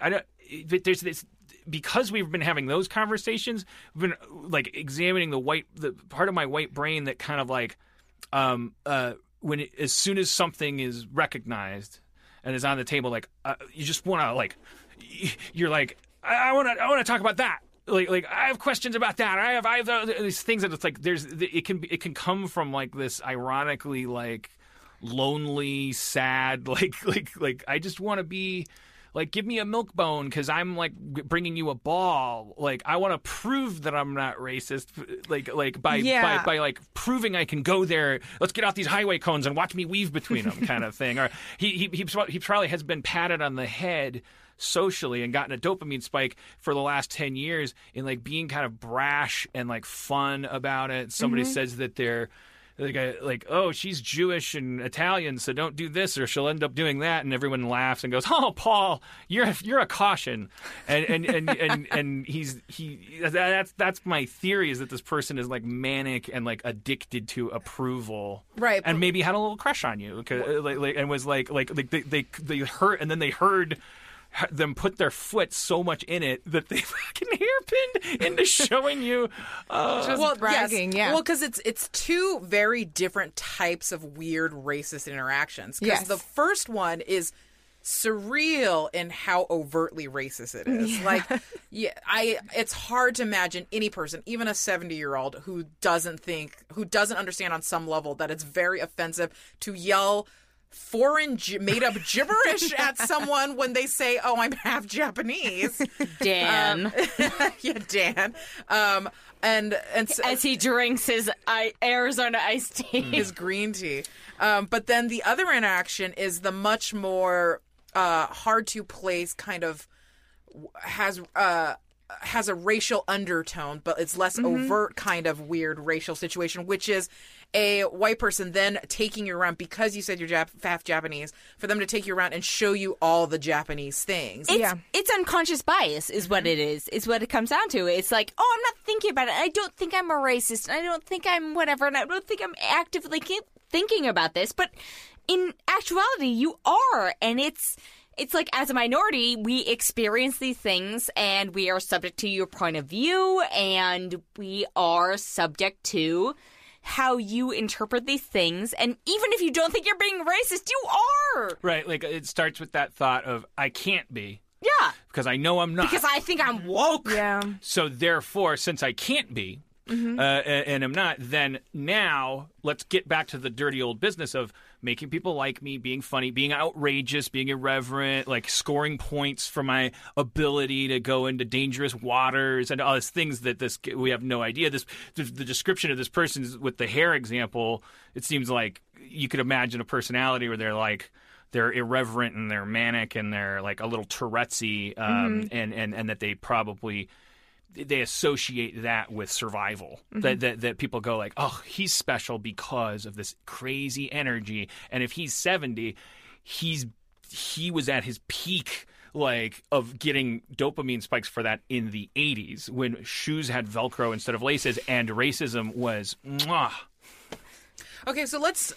I don't there's this because we've been having those conversations we've been like examining the white the part of my white brain that kind of like um uh when it, as soon as something is recognized and is on the table like uh, you just want to like you're like I want to I want to talk about that. Like like I have questions about that. I have I have these things that it's like there's it can it can come from like this ironically like lonely, sad. Like like like I just want to be. Like, give me a milk bone because I'm like bringing you a ball. Like, I want to prove that I'm not racist. Like, like by, Yeah. by by like proving I can go there. Let's get out these highway cones and watch me weave between them, kind of thing. Or he he he, he probably has been patted on the head socially and gotten a dopamine spike for the last 10 years in like being kind of brash and like fun about it. Somebody mm-hmm. says that they're like, like, oh, she's Jewish and Italian, so don't do this, or she'll end up doing that, and everyone laughs and goes, "Oh, Paul, you're you're a caution," and and and and, and he's he that's that's my theory is that this person is like manic and like addicted to approval, Right, And maybe had a little crush on you, like, like and was like like like they they they heard and then they heard them put their foot so much in it that they fucking hairpinned into showing you uh, Just bragging, yes. yeah. Well, because it's it's two very different types of weird racist interactions. Because Yes. the first one is surreal in how overtly racist it is. Like, yeah, I it's hard to imagine any person, even a seventy year old, who doesn't think, who doesn't understand on some level that it's very offensive to yell. Foreign gi- made up gibberish at someone when they say, "Oh, I'm half Japanese." Dan, yeah, Dan. Um, and and so, as he drinks his I- Arizona iced tea. his green tea. Um, but then the other interaction is the much more uh, hard to place kind of has uh, has a racial undertone, but it's less overt kind of weird racial situation, which is a white person then taking you around because you said you're Jap- half Japanese, for them to take you around and show you all the Japanese things. It's, Yeah. it's unconscious bias is what it is. Is what it comes down to. It's like, oh, I'm not thinking about it. I don't think I'm a racist. And I don't think I'm whatever. And I don't think I'm actively thinking about this. But in actuality, you are. And it's it's like as a minority, we experience these things, and we are subject to your point of view, and we are subject to how you interpret these things. And even if you don't think you're being racist, you are. right. Like it starts with that thought of I can't be Yeah. because I know I'm not. Because I think I'm woke. Yeah. So therefore, since I can't be, Mm-hmm. uh, and and I'm not, then now let's get back to the dirty old business of making people like me, being funny, being outrageous, being irreverent, like scoring points for my ability to go into dangerous waters and all these things that this we have no idea. This the, the description of this person with the hair example, it seems like you could imagine a personality where they're like they're irreverent and they're manic and they're like a little Tourette'sy, um, and, and and that they probably they associate that with survival. Mm-hmm. That, that that people go like, oh, he's special because of this crazy energy, and if he's seventy, he's he was at his peak. Like of getting dopamine spikes for that in the 80s when shoes had Velcro instead of laces and racism was mwah. Okay, so let's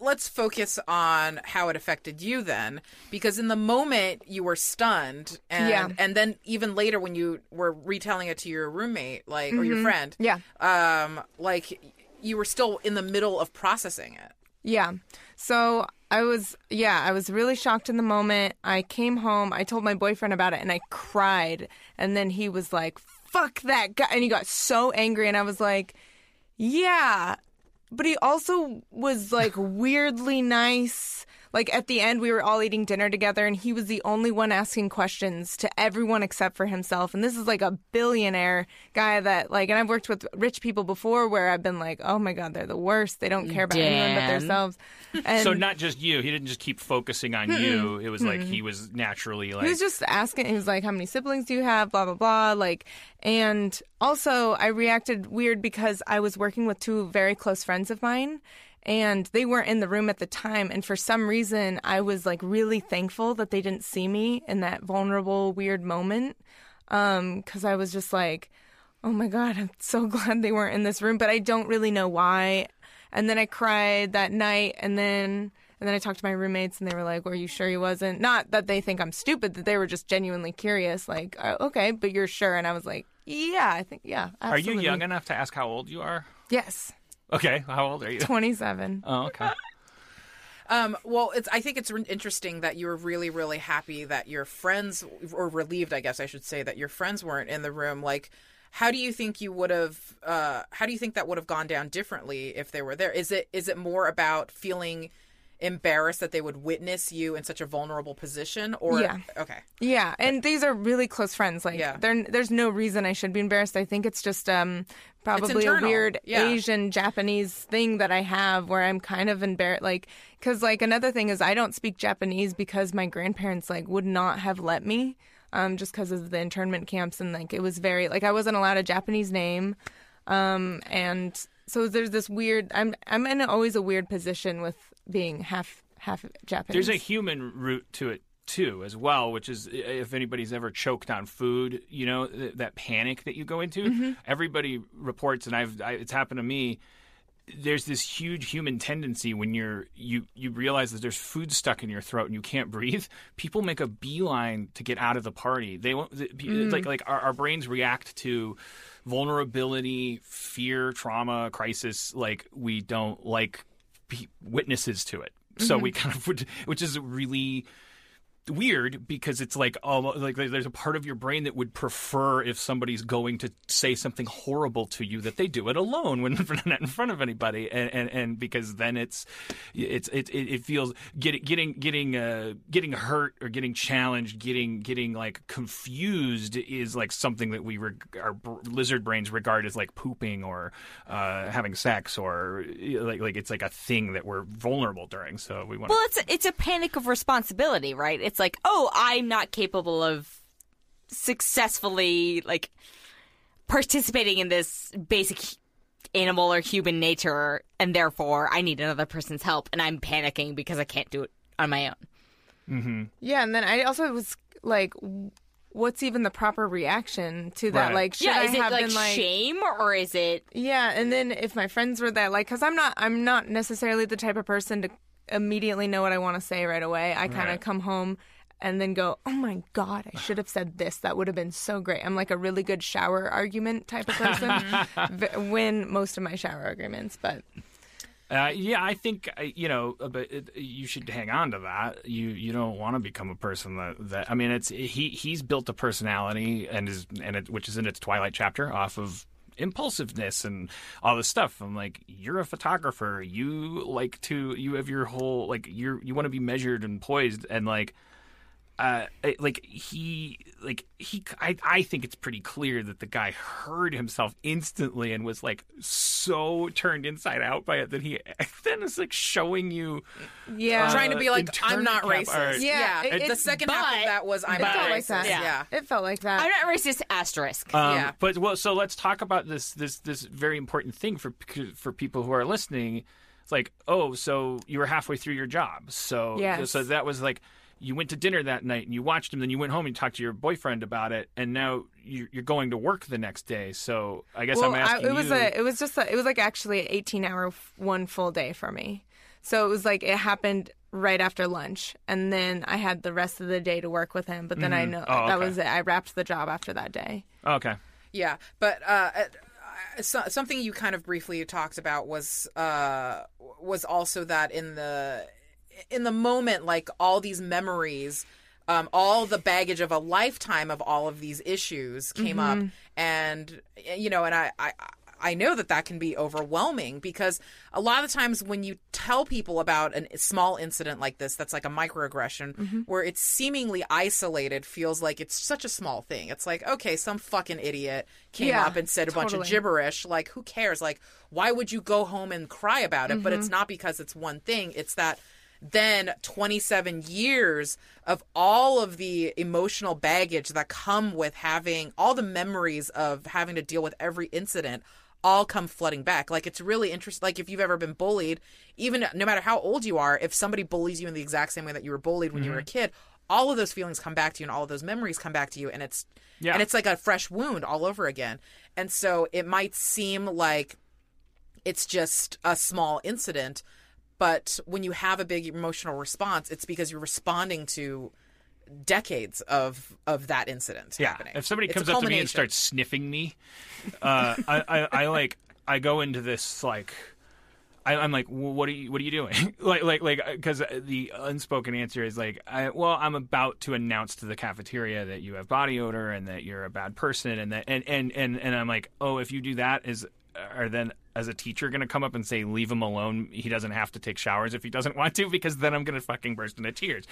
let's focus on how it affected you then, because in the moment you were stunned, and Yeah. and then even later when you were retelling it to your roommate, like or your friend, Yeah. um, like you were still in the middle of processing it. Yeah. So I was, yeah, I was really shocked in the moment. I came home, I told my boyfriend about it, and I cried. And then he was like, fuck that guy. And he got so angry. And I was like, yeah. But he also was like weirdly nice. Like at the end, we were all eating dinner together, and he was the only one asking questions to everyone except for himself. And this is like a billionaire guy that, like, and I've worked with rich people before where I've been like, oh my God, they're the worst. They don't care about anyone but themselves. And so not just you. He didn't just keep focusing on you. It was like he was naturally like He was just asking. He was like, "How many siblings do you have?" Blah blah blah. Like, and also I reacted weird because I was working with two very close friends of mine, and they weren't in the room at the time. And for some reason, I was like really thankful that they didn't see me in that vulnerable, weird moment, because I was just like, "Oh my god, I'm so glad they weren't in this room," but I don't really know why. And then I cried that night, and then. And then I talked to my roommates, and they were like, "Were you sure he wasn't?" Not that they think I'm stupid; that they were just genuinely curious. Like, uh, "Okay, but you're sure?" And I was like, "Yeah, I think, yeah." Are you young enough to ask how old you are? Yes, Okay, how old are you? twenty-seven. Oh, okay. Um, well, it's. I think it's re- interesting that you were really, really happy that your friends, or relieved, I guess I should say, that your friends weren't in the room. Like, how do you think you would have? Uh, how do you think that would have gone down differently if they were there? Is it is it more about feeling embarrassed that they would witness you in such a vulnerable position or Yeah. okay Yeah, and these are really close friends. Like, Yeah. there's no reason I should be embarrassed. I think it's just um, probably a weird Yeah. Asian Japanese thing that I have where I'm kind of embarrassed. Like, because like another thing is I don't speak Japanese because my grandparents like would not have let me, um, just because of the internment camps and like it was very like I wasn't allowed a Japanese name, um, and so there's this weird. I'm I'm in always a weird position with being half half Japanese. There's a human root to it too, as well, which is if anybody's ever choked on food, you know th- that panic that you go into. Mm-hmm. Everybody reports, and I've I, it's happened to me. There's this huge human tendency when you're you you realize that there's food stuck in your throat and you can't breathe. People make a beeline to get out of the party. They won't the- Mm. like like our, our brains react to vulnerability, fear, trauma, crisis. Like we don't like witnesses to it. So mm-hmm. we kind of would, which is really weird because it's like almost like there's a part of your brain that would prefer if somebody's going to say something horrible to you that they do it alone when not in front of anybody and and, and because then it's it's it, it, feels getting getting getting uh getting hurt or getting challenged getting getting like confused is like something that we reg- our lizard brains regard as like pooping or uh having sex or like like it's like a thing that we're vulnerable during so we want Well, it's a, it's a panic of responsibility, right? It's like, oh, I'm not capable of successfully like participating in this basic animal or human nature, and therefore I need another person's help, and I'm panicking because I can't do it on my own. Mm-hmm. Yeah, and then I also was like, what's even the proper reaction to that? Right. Like, should yeah, I is it have like, been like, shame or is it? yeah? And then if my friends were there, like, because I'm not, I'm not necessarily the type of person to immediately know what I want to say right away. I kind of Right. come home and then go, oh my god, I should have said this. That would have been so great. I'm like a really good shower argument type of person. v- win most of my shower arguments, but Uh, yeah, I think uh, you know, uh, but it, you should hang on to that. You you don't want to become a person that, that I mean, it's he he's built a personality and is and it, which is in its twilight chapter off of impulsiveness and all this stuff. I'm like, you're a photographer. You like to you have your whole like you're you want to be measured and poised and like uh, like he, like he, I, I think it's pretty clear that the guy heard himself instantly and was like so turned inside out by it that he then is like showing you. yeah, trying to be like i'm not racist art. Yeah, it- the it- second half of that was i'm it not felt racist like that. yeah. it felt like that. I'm not racist. Asterisk. Um, Yeah. But well, so let's talk about this this this very important thing for for people who are listening. It's like, oh, so you were halfway through your job, so Yes. so that was like. You went to dinner that night and you watched him. Then you went home and talked to your boyfriend about it, and now you- you're going to work the next day. So I guess well, I'm asking I, it was you. a, it was just, a, it was like actually an 18 hour, one full day for me. So it was like it happened right after lunch, and then I had the rest of the day to work with him. But then I know Oh, that okay. was it. I wrapped the job after that day. okay. Yeah, but uh, uh, so, something you kind of briefly talked about was uh, was also that in the in the moment, like all these memories, um, all the baggage of a lifetime of all of these issues came up, mm-hmm. and you know, and I. I I know that that can be overwhelming because a lot of times when you tell people about a small incident like this, that's like a microaggression, mm-hmm. where it's seemingly isolated, feels like it's such a small thing. It's like, okay, some fucking idiot came Yeah, up and said a bunch of gibberish. Like, who cares? Like, why would you go home and cry about it? But it's mm-hmm. not because it's one thing. It's that then 27 years of all of the emotional baggage that come with having all the memories of having to deal with every incident all come flooding back. Like it's really interesting. Like if you've ever been bullied, even no matter how old you are, if somebody bullies you in the exact same way that you were bullied when you were a mm-hmm. kid, all of those feelings come back to you and all of those memories come back to you and it's Yeah. and it's like a fresh wound all over again. And so it might seem like it's just a small incident, but when you have a big emotional response, it's because you're responding to decades of of that incident Yeah. happening. If somebody It's comes up to me and starts sniffing me, uh, I, I, I like I go into this like. I, I'm like, well, what are you? What are you doing? like, like, like, because the unspoken answer is like, I, well, I'm about to announce to the cafeteria that you have body odor and that you're a bad person, and that, and and and and I'm like, oh, if you do that, is are then as a teacher going to come up and say leave him alone. He doesn't have to take showers if he doesn't want to because then i'm going to fucking burst into tears.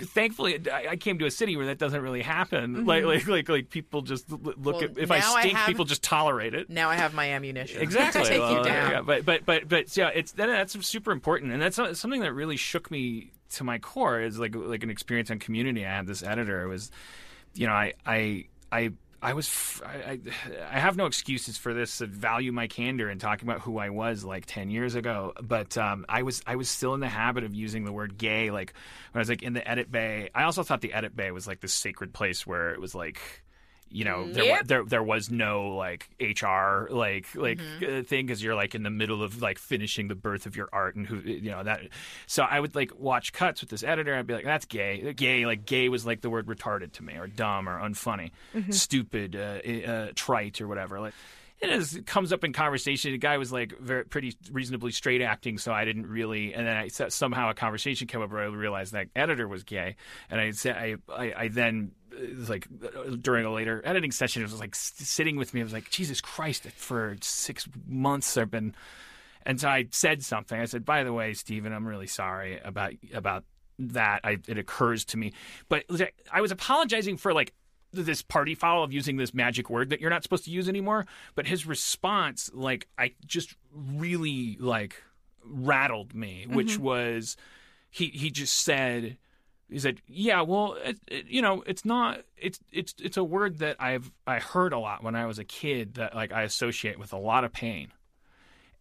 Thankfully I, came to a city where that doesn't really happen. Like, like like like people just look Mm-hmm. Well, at if i now I stink have- people just tolerate it. Now I have my ammunition. exactly. Take Well, you down. yeah, but but but but yeah it's that, that's super important and that's something that really shook me to my core is like like an experience on community. I had this editor. It was you know i i i I was, f- I, I, I have no excuses for this. Value my candor in talking about who I was like ten years ago. But um, I was, I was still in the habit of using the word gay. Like when I was like in the edit bay, I also thought the edit bay was like this sacred place where it was like, you know, there, Yep. there there was no like HR like like uh, thing because you're like in the middle of like finishing the birth of your art and who you know that. So I would like watch cuts with this editor. I'd be like, that's gay. Gay like gay was like the word retarded to me or dumb or unfunny, stupid, uh, uh, trite or whatever. Like. It, is, it comes up in conversation. The guy was like very pretty reasonably straight acting, so I didn't really. And then I somehow a conversation came up where I realized that editor was gay, and I said I I, I then it was like uh, during a later editing session, it was like sitting with me. I was like, Jesus Christ! For six months, I've been, and so I said something. I said, by the way, Stephen, I'm really sorry about about that. I, it occurs to me, but I was apologizing for like this party foul of using this magic word that you're not supposed to use anymore. But his response, like, I just really like rattled me, which mm-hmm. was he he just said he said, "Yeah, well, it, it, you know, it's not. It's it's it's a word that I've I heard a lot when I was a kid that like I associate with a lot of pain,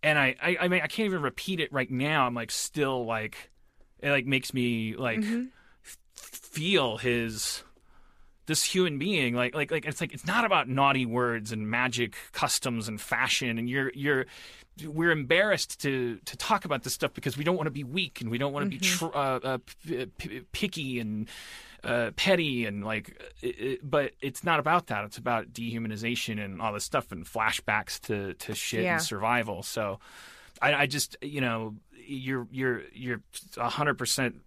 and I I, I mean I can't even repeat it right now. I'm like still like it like makes me like mm-hmm. f- feel his this human being like like like it's like it's not about naughty words and magic customs and fashion and you're you're we're embarrassed to to talk about this stuff because we don't want to be weak and we don't want to be tr- uh, uh, p- p- picky and uh, petty and like it, it, but it's not about that. It's about dehumanization and all this stuff and flashbacks to to shit Yeah. and survival. So I, I just you know you're you're you're a hundred percent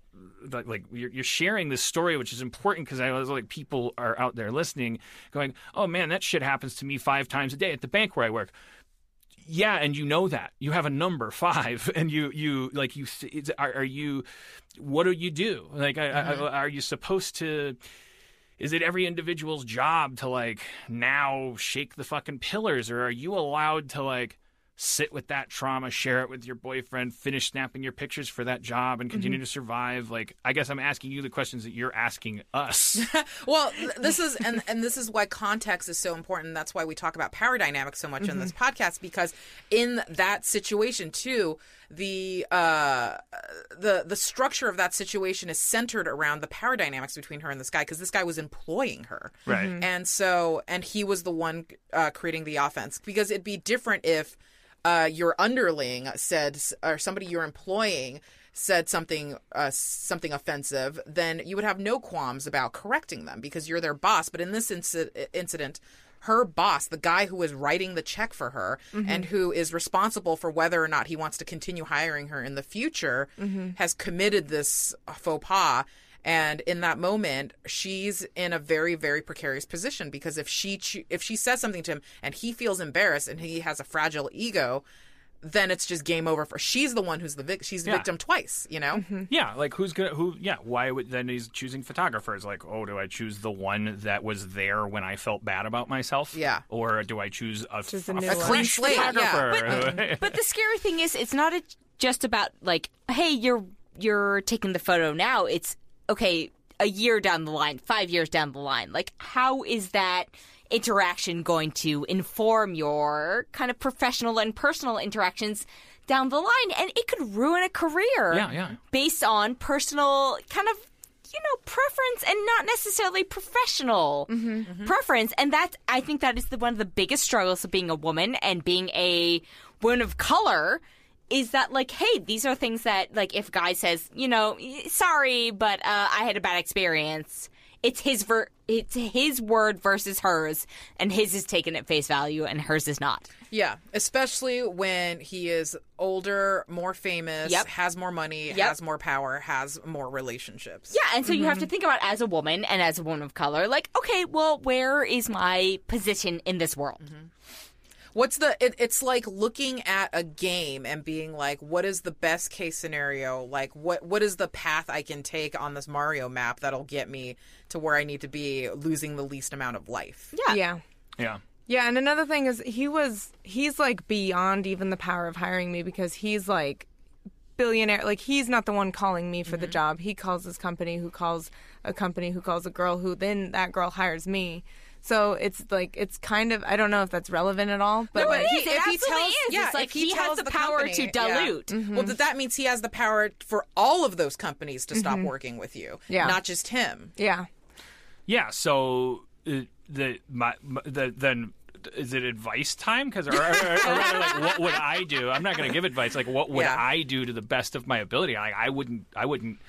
like, like you're, you're sharing this story, which is important because I was like people are out there listening, going, "Oh man, that shit happens to me five times a day at the bank where I work." Yeah, and you know that you have a number five, and you you like you it's, are, are you what do you do? Like, I, I, mm-hmm. are you supposed to? Is it every individual's job to like now shake the fucking pillars, or are you allowed to like? Sit with that trauma, share it with your boyfriend, finish snapping your pictures for that job, and continue to survive. Like, I guess I'm asking you the questions that you're asking us. Well, this is and and this is why context is so important. That's why we talk about power dynamics so much in this podcast because in that situation too, the uh the the structure of that situation is centered around the power dynamics between her and this guy because this guy was employing her. right. And so, and he was the one uh, creating the offense because it'd be different if uh, your underling said, or somebody you're employing said something uh, something offensive, then you would have no qualms about correcting them because you're their boss. But in this inci- incident, her boss, the guy who is writing the check for her and who is responsible for whether or not he wants to continue hiring her in the future, has committed this faux pas. And in that moment, she's in a very, very precarious position because if she if she says something to him and he feels embarrassed and he has a fragile ego, then it's just game over for. She's the one who's the vic- she's the Yeah. victim twice. You know. Mm-hmm. Yeah, like who's gonna who? Yeah, why would then he's choosing photographers? Like, oh, do I choose the one that was there when I felt bad about myself? Yeah. or do I choose a, Just a f- new a Clean slate, yeah. photographer? But the scary thing is, it's not a, just about like, hey, you're you're taking the photo now. It's okay, a year down the line, five years down the line. Like, how is that interaction going to inform your kind of professional and personal interactions down the line? And it could ruin a career. Yeah, yeah. Based on personal kind of. You know, preference and not necessarily professional mm-hmm. preference, and that's I think that is the one of the biggest struggles of being a woman and being a woman of color is that like hey these are things that like if guy says you know sorry but uh, i had a bad experience it's his ver- it's his word versus hers and his is taken at face value and hers is not Yeah, especially when he is older, more famous, Yep. has more money, Yep. has more power, has more relationships. yeah and so you have to think about as a woman and as a woman of color like okay well where is my position in this world What's the? It, it's like looking at a game and being like, what is the best case scenario? Like, what what is the path I can take on this Mario map that'll get me to where I need to be, losing the least amount of life? Yeah. Yeah. Yeah. Yeah, and another thing is he was he's like beyond even the power of hiring me because he's like billionaire like he's not the one calling me for the mm-hmm. job. He calls his company who calls a company who calls a girl who then that girl hires me. So it's like it's kind of I don't know if that's relevant at all, but No, like, it is. It if he tells, is. yeah, It's like if he, he has tells the power company- to yeah. dilute. Well, that means he has the power for all of those companies to stop working with you, Yeah. not just him. yeah. Yeah. So uh, the my, my the then. Is it advice time? Because, or, or, or rather, like, what would I do? I'm not going to give advice. Like, what would Yeah. I do to the best of my ability? Like, I wouldn't. I wouldn't.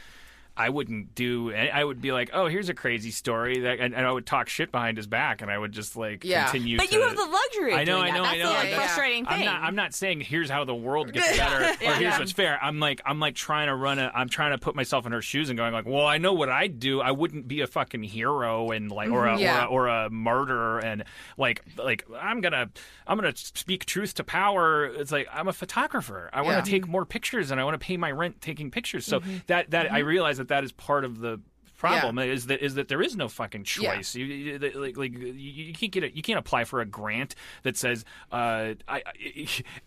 I wouldn't do. I would be like, oh, here's a crazy story, that, and, and I would talk shit behind his back, and I would just like Yeah. continue. But to, you have the luxury I know, doing I know, that. I That's know. the like, Yeah, yeah. frustrating thing. I'm not. I'm not saying here's how the world gets better or here's what's fair. I'm like I'm like trying to run a. I'm trying to put myself in her shoes and going like, well, I know what I'd do. I wouldn't be a fucking hero and like or a, Yeah. or, a or a martyr and like like I'm gonna I'm gonna speak truth to power. It's like I'm a photographer. I want Yeah. to take more pictures and I want to pay my rent taking pictures. So Mm-hmm. that that I realize that that is part of the problem is that is that there is no fucking Yeah. choice. You, you, the- like, like you, you can't get it. You can't apply for a grant that says uh, I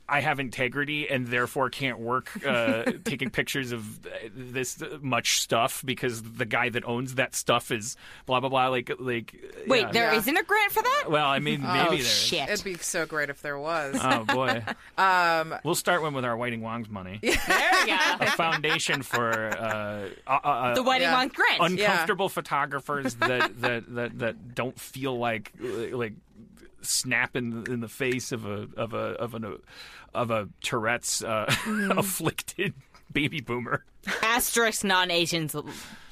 I have integrity and therefore can't work uh, taking pictures of this much stuff because the guy that owns that stuff is blah blah blah. Like like Wait, yeah. there Yeah. not a grant for that? Well, I mean, maybe oh there is. shit! It'd be so great if there was. Oh boy. Um, We'll start one with our Whiting Wong's money. there we go. A foundation for uh, uh, uh, The wedding Yeah. month grant. Uncomfortable photographers that, that, that, that don't feel like like snap in, in the face of a of a of an of a Tourette's uh, afflicted baby boomer. Asterisk non-Asians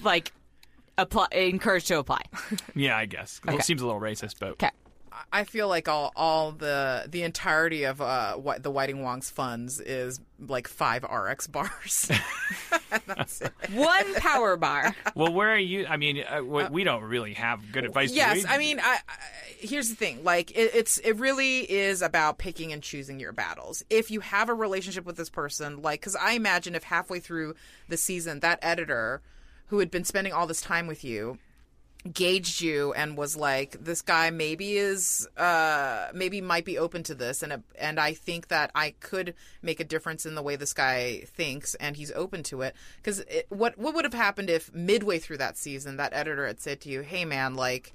like apply encouraged to apply. Yeah, I guess. Well, it seems a little racist, but Okay. I feel like all all the the entirety of uh what the Whiting Wong's funds is like five RX bars. That's it. One power bar. well, where are you? I mean, uh, we, we don't really have good advice. Yes. I mean, I, I, here's the thing. Like, it, it's it really is about picking and choosing your battles. If you have a relationship with this person, like, because I imagine if halfway through the season, that editor who had been spending all this time with you gauged you and was like this guy maybe is uh maybe might be open to this and and I think that I could make a difference in the way this guy thinks and he's open to it cuz what what would have happened if midway through that season that editor had said to you hey man like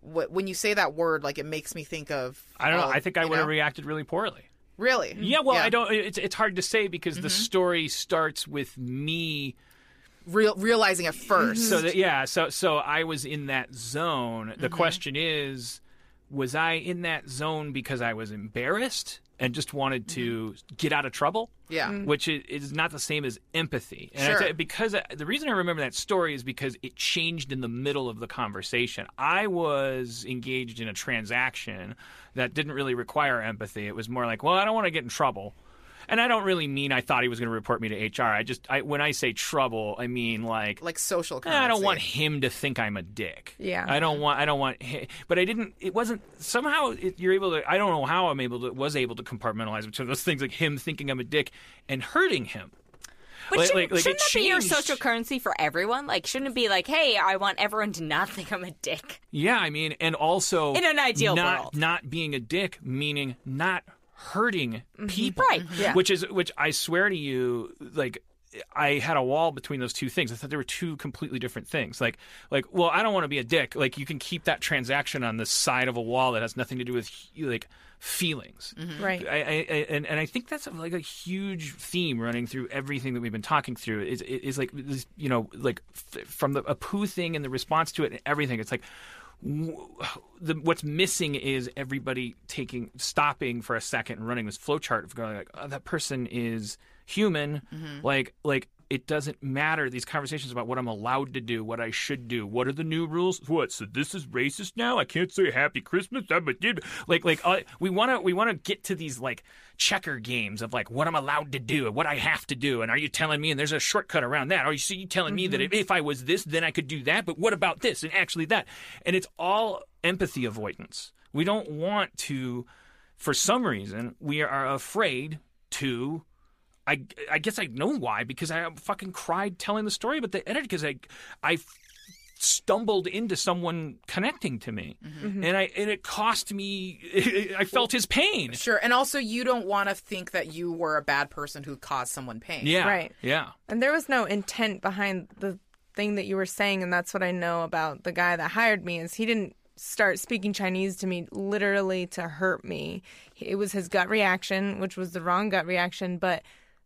when you say that word like it makes me think of I don't know. I think I would have reacted really poorly. really Yeah, well, I don't. It's it's hard to say because Mm-hmm. the story starts with me Real, realizing it first So that, yeah, so so I was in that zone. The Mm-hmm. question is, was I in that zone because I was embarrassed and just wanted to Mm-hmm. get out of trouble? Yeah. which is, is not the same as empathy. And I Sure. tell you, because I, the reason I remember that story is because it changed in the middle of the conversation. I was engaged in a transaction that didn't really require empathy. It was more like, well, I don't want to get in trouble. And I don't really mean I thought he was going to report me to HR. I just, I, when I say trouble, I mean like, like social Eh, I don't want him to think I'm a dick. Yeah. I don't want. I don't want. hi- But I didn't. It wasn't. Somehow it, you're able to. I don't know how I'm able to. Was able to compartmentalize between those things, like him thinking I'm a dick and hurting him. But Like- shouldn't, like- like shouldn't it that be your social currency for everyone? Like, shouldn't it be like, hey, I want everyone to not think I'm a dick? Yeah, I mean, and also In an ideal not world. not being a dick, meaning not hurting mm-hmm. people. Right. Mm-hmm. Yeah. Which is which I swear to you, like I had a wall between those two things. I thought they were two completely different things. Like like well, I don't want to be a dick. Like you can keep that transaction on the side of a wall that has nothing to do with like feelings. Mm-hmm. Right. I, I, I and, and I think that's like a huge theme running through everything that we've been talking through. Is is like this, you know like f- from the Apu thing and the response to it and everything. It's like w- the, what's missing is everybody taking stopping for a second and running this flowchart of going like oh, that person is human. Mm-hmm. Like like it doesn't matter these conversations about what i'm allowed to do what i should do what are the new rules what so this is racist now i can't say happy christmas I'm a kid. like like uh, we want to we want to get to these like checker games of like what i'm allowed to do and what i have to do and are you telling me and there's a shortcut around that are you, so you telling me that if, if i was this then i could do that but what about this and actually that and it's all empathy avoidance we don't want to for some reason, we are afraid to. I, I guess I know why because I fucking cried telling the story about the edit because I I stumbled into someone connecting to me mm-hmm. Mm-hmm. and I and it cost me I felt his pain. Sure, and also you don't want to think that you were a bad person who caused someone pain. Yeah. Right. Yeah. And there was no intent behind the thing that you were saying, and that's what I know about the guy that hired me is he didn't start speaking Chinese to me literally to hurt me. It was his gut reaction, which was the wrong gut reaction, but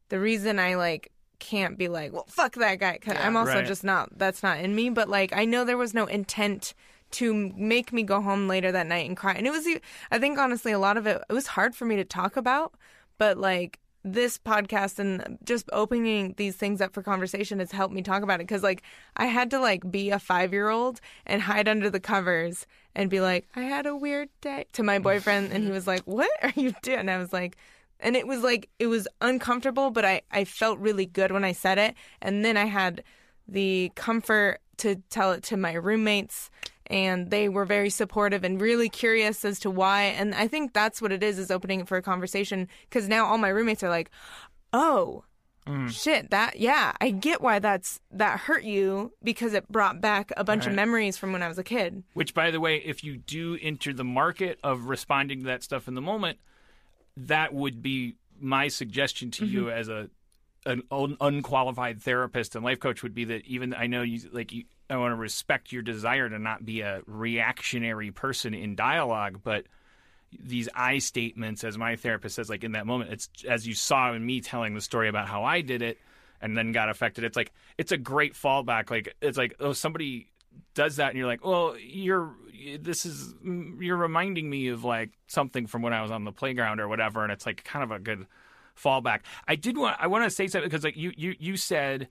the reason I like can't be like, well, fuck that guy. 'cause I'm also Right. just not. That's not in me. But like, I know there was no intent to make me go home later that night and cry. And it was, I think, honestly, a lot of it. It was hard for me to talk about. But like this podcast and just opening these things up for conversation has helped me talk about it because like I had to like be a five year old and hide under the covers and be like, I had a weird day to my boyfriend, and he was like, What are you doing? And I was like and it was like it was uncomfortable but I, I felt really good when i said it. And then i had the comfort to tell it to my roommates and they were very supportive and really curious as to why. And i think that's what it is is opening it for a conversation because now all my roommates are like oh mm. shit that yeah i get why that's that hurt you because it brought back a bunch of memories from when i was a kid. Which, by the way, if you do enter the market of responding to that stuff in the moment, that would be my suggestion to you mm-hmm. as a an un- unqualified therapist and life coach would be that even I know you like you, I want to respect your desire to not be a reactionary person in dialogue, but these I statements, as my therapist says, like in that moment, it's as you saw in me telling the story about how I did it and then got affected. It's like it's a great fallback. Like it's like oh somebody does that and you're like well you're this is you're reminding me of like something from when I was on the playground or whatever, and it's like kind of a good fallback. I did want I want to say something because like you you you said.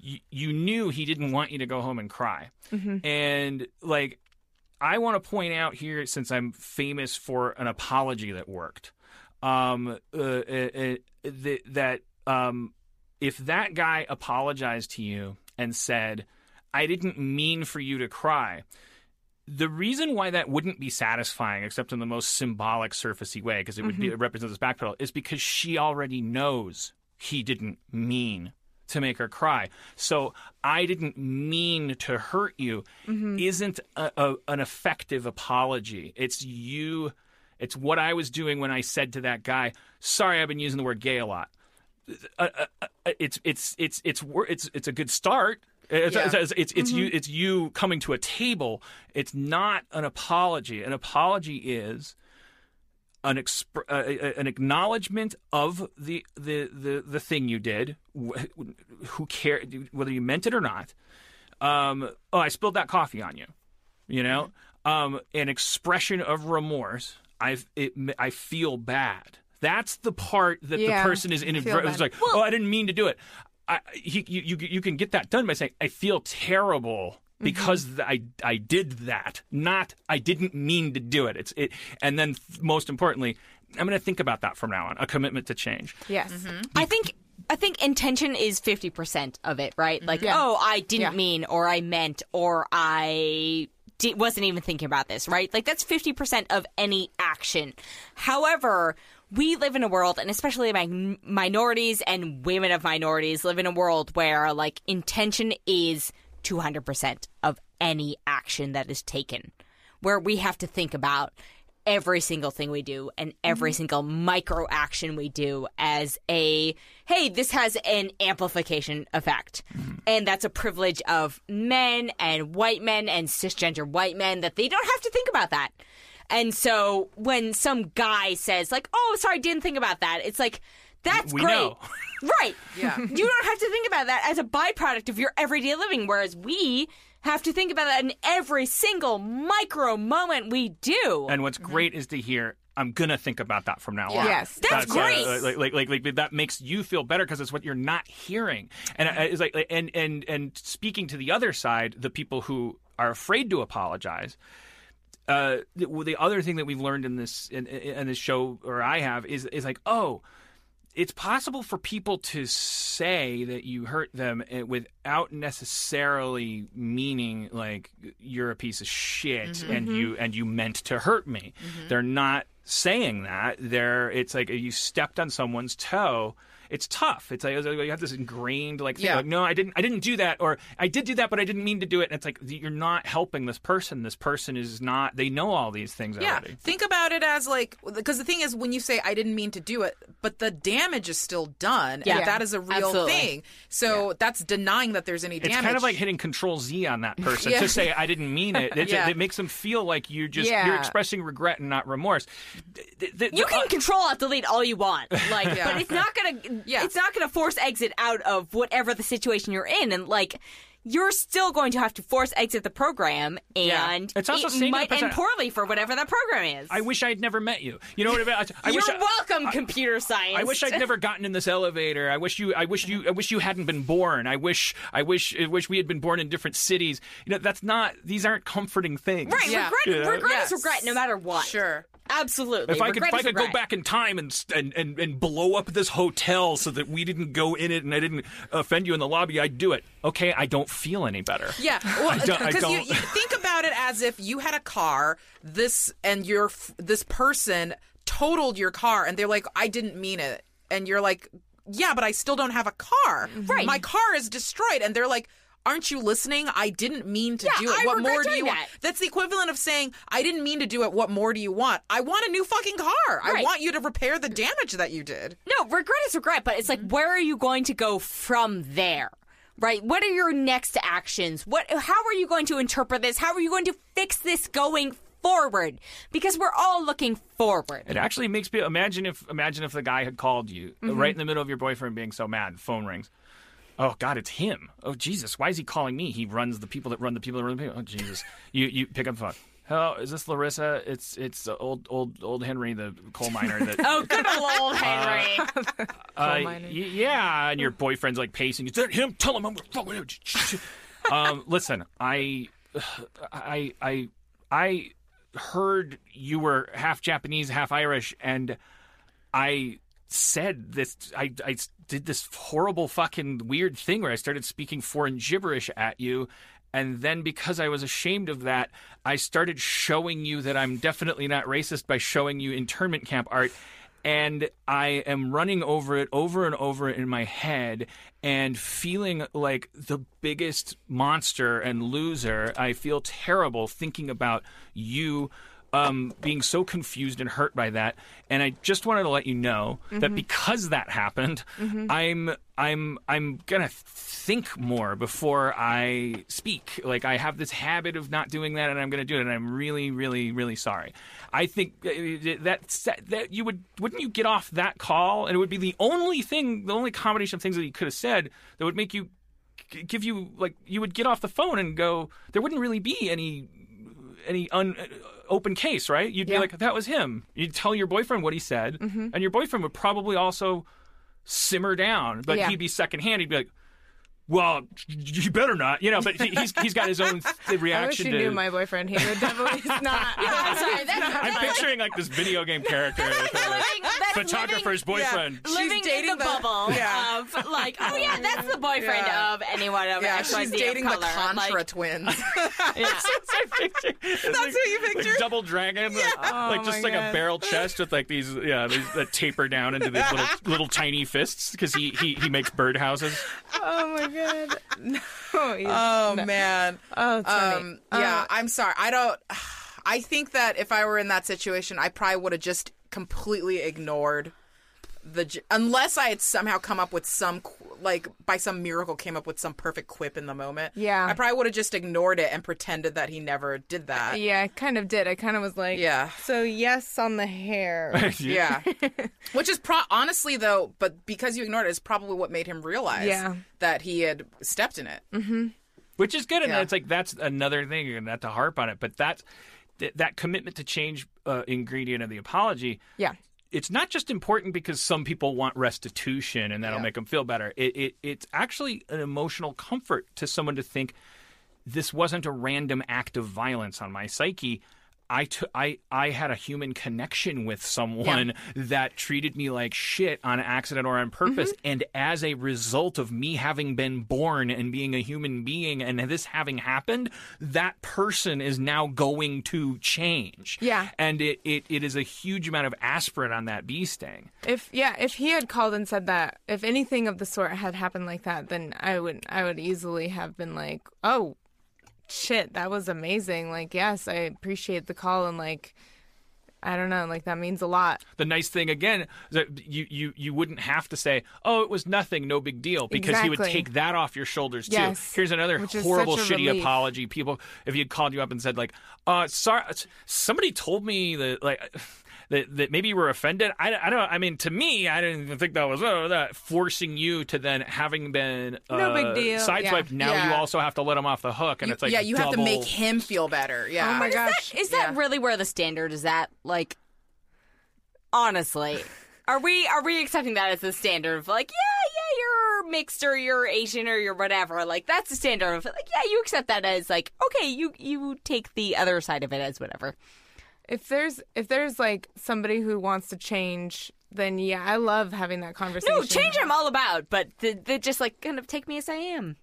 You, you knew he didn't want you to go home and cry, and like I want to point out here, since I'm famous for an apology that worked, um, uh, uh, uh, that, that um, if that guy apologized to you and said, I didn't mean for you to cry, the reason why that wouldn't be satisfying, except in the most symbolic, surfacey way, because it would be, it represents his backpedal, is because she already knows he didn't mean to make her cry. So I didn't mean to hurt you isn't a, a, an effective apology. It's you. It's what I was doing when I said to that guy, "Sorry, I've been using the word gay a lot." Uh, uh, uh, it's it's it's it's it's it's a good start. It's Yeah. it's, it's, it's you it's you coming to a table. It's not an apology. An apology is an exp- uh, uh, an acknowledgement of the, the, the, the thing you did. Who care whether you meant it or not? Um, oh, I spilled that coffee on you. You know, um, an expression of remorse. I it I feel bad. That's the part that Yeah, the person is inadvertent. It's like, oh, I didn't mean to do it. I, he, you, you you can get that done by saying, I feel terrible mm-hmm. because th- I I did that. Not I didn't mean to do it. It's it, and then most importantly, I'm going to think about that from now on. A commitment to change. yes mm-hmm. I think I think intention is fifty percent of it, right? Like, mm-hmm. Yeah. oh, I didn't Yeah. mean, or I meant, or I di- wasn't even thinking about this, right? Like that's fifty percent of any action. However, we live in a world, and especially mi- minorities and women of minorities live in a world where like intention is two hundred percent of any action that is taken, where we have to think about every single thing we do and every mm-hmm. single micro action we do as a hey this has an amplification effect. Mm-hmm. And that's a privilege of men and white men and cisgender white men that they don't have to think about that and so when some guy says like oh sorry didn't think about that it's like that's We great know. Yeah. right you don't have to think about that as a byproduct of your everyday living whereas we have to think about that in every single micro moment we do And what's great is to hear. I'm gonna think about that from now on. Yes. That's uh, great. like, like, like, like, that makes you feel better because it's what you're not hearing. And uh, it's like, and and and speaking to the other side, the people who are afraid to apologize. Uh, the, the other thing that we've learned in this in, in this show, or I have, is is like, oh, it's possible for people to say that you hurt them eh, without necessarily meaning like you're a piece of shit and you and you meant to hurt me. They're not saying that, there it's like you stepped on someone's toe. It's tough. It's like it's like you have this ingrained like thing. Yeah. Like, no, I didn't. I didn't do that, or I did do that, but I didn't mean to do it. And it's like you're not helping this person. This person is not. They know all these things Yeah, already. think about it as like because the thing is when you say I didn't mean to do it, but the damage is still done, Yeah. and that is a real Absolutely. thing. So that's denying that there's any damage. It's kind of like hitting Control Z on that person Yeah. to say I didn't mean it. It, Yeah. it makes them feel like you just Yeah. you're expressing regret and not remorse. The- the- You the- can uh, control alt delete all you want, like, Yeah. but it's not gonna. Yeah. It's not gonna force exit out of whatever the situation you're in, and like. You're still going to have to force exit the program, Yeah. and It's also it saying to the might person- end poorly for whatever that program is. I wish I'd never met you. You know what I mean? I, I You're wish I, welcome, computer science. I wish I'd never gotten in this elevator. I wish you. I wish you. I wish you hadn't been born. I wish. I wish. I wish we had been born in different cities. You know, that's not. These aren't comforting things. Right, Yeah. regret, Yeah. regret is regret no matter what. sure. Absolutely. If I could, if I is could go back in time and, and and and blow up this hotel so that we didn't go in it and I didn't offend you in the lobby, I'd do it. Okay, I don't feel any better. Yeah, well, I don't- I because you, you think about it as if you had a car, this and your this person totaled your car, and they're like, "I didn't mean it," and you're like, "Yeah, but I still don't have a car. Mm-hmm. Right. My car is destroyed," and they're like. Aren't you listening? I didn't mean to Yeah, do it. I what regret more do doing you want? That's the equivalent of saying, I didn't mean to do it. What more do you want? I want a new fucking car. I want you to repair the damage that you did. No, regret is regret, but it's like where are you going to go from there? Right? What are your next actions? What how are you going to interpret this? How are you going to fix this going forward? Because we're all looking forward. It actually makes me imagine if imagine if the guy had called you uh, Mm-hmm. right in the middle of your boyfriend being so mad. Phone rings. Oh God, it's him. Oh Jesus, why is he calling me? He runs the people that run the people that run the people. Oh Jesus, you you pick up the phone. Hello, is this Larissa? It's it's uh, old old old Henry, the coal miner. That Oh, good old Henry. uh, miner. y- yeah, and your boyfriend's like pacing. Is that him? Tell him I'm gonna fucking him. um, listen, I, I, I, I heard you were half Japanese, half Irish, and I said this. I, I did this horrible fucking weird thing where I started speaking foreign gibberish at you. And then, because I was ashamed of that, I started showing you that I'm definitely not racist by showing you internment camp art and I am running over it over and over in my head and feeling like the biggest monster and loser. I feel terrible thinking about you um, being so confused and hurt by that. And I just wanted to let you know that because that happened, I'm I'm I'm gonna think more before I speak. Like I have this habit of not doing that, and I'm gonna do it. And I'm really, really, really sorry. I think uh, that that you would wouldn't you get off that call, and it would be the only thing, the only combination of things that you could have said that would make you give you like you would get off the phone and go. There wouldn't really be any any un, uh, open case, right? You'd be like, that was him. You'd tell your boyfriend what he said, Mm-hmm. and your boyfriend would probably also simmer down, but Yeah. he'd be secondhand. He'd be like, well, you better not, you know. But he- he's he's got his own th- I wish reaction you to. knew my boyfriend. He would definitely not. I'm sorry. That's, I'm that's picturing like this video game character, like living, that's uh, photographer's boyfriend. She's living, living dating in the, the- bubble Yeah. of like, oh yeah, that's the boyfriend Yeah. of anyone of Yeah, XYZ she's of dating the. Contra Like, twins. yeah. That's what you picture? Like double dragon, like, oh like just Oh my like a barrel chest with like these, yeah, these that taper down into these little little tiny fists because he, he he makes birdhouses. oh my god. No. he's- Oh man. oh. Um, yeah, Uh, I'm sorry. I don't. I think that if I were in that situation, I probably would have just completely ignored the. Unless I had somehow come up with some, like by some miracle, came up with some perfect quip in the moment. Yeah. I probably would have just ignored it and pretended that he never did that. yeah, I kind of did. I kind of was like, Yeah. So yes on the hair. Yeah. Which is pro honestly though, but because you ignored it is probably what made him realize Yeah. that he had stepped in it. which is good and Yeah. it's like that's another thing and not to have to harp on it but that's that commitment to change uh, ingredient of the apology yeah. It's not just important because some people want restitution and that'll Yeah. make them feel better it, it it's actually an emotional comfort to someone to think this wasn't a random act of violence on my psyche I took I I had a human connection with someone that treated me like shit on accident or on purpose, Mm-hmm. and as a result of me having been born and being a human being, and this having happened, that person is now going to change. Yeah. and it it, it is a huge amount of aspirin on that bee sting. If yeah, if he had called and said that, if anything of the sort had happened like that, then I would I would easily have been like, oh, shit, that was amazing. Like, yes, I appreciate the call and like, I don't know, like that means a lot. The nice thing again is that you, you you wouldn't have to say, "Oh, it was nothing, no big deal," because he would take that off your shoulders too. Here's another Which horrible, shitty relief. apology. People, if he had called you up and said like, "Uh, sorry, somebody told me that like." That, that maybe you were offended. I, I don't. I mean, to me, I didn't even think that was oh, that forcing you to then having been uh, No big deal. sideswiped. Yeah. Now you also have to let him off the hook, and You- it's like yeah, you have to make him feel better. Yeah. Oh my gosh. Is that Yeah. really where the standard is at? Like, honestly, are we are we accepting that as the standard of like, yeah, yeah, you're mixed or you're Asian or you're whatever? Like, that's the standard of like, yeah, you accept that as like, okay, you you take the other side of it as whatever. If there's if there's like somebody who wants to change, then yeah, I love having that conversation. No, change I'm all about, but the, the just like kind of take me as I am.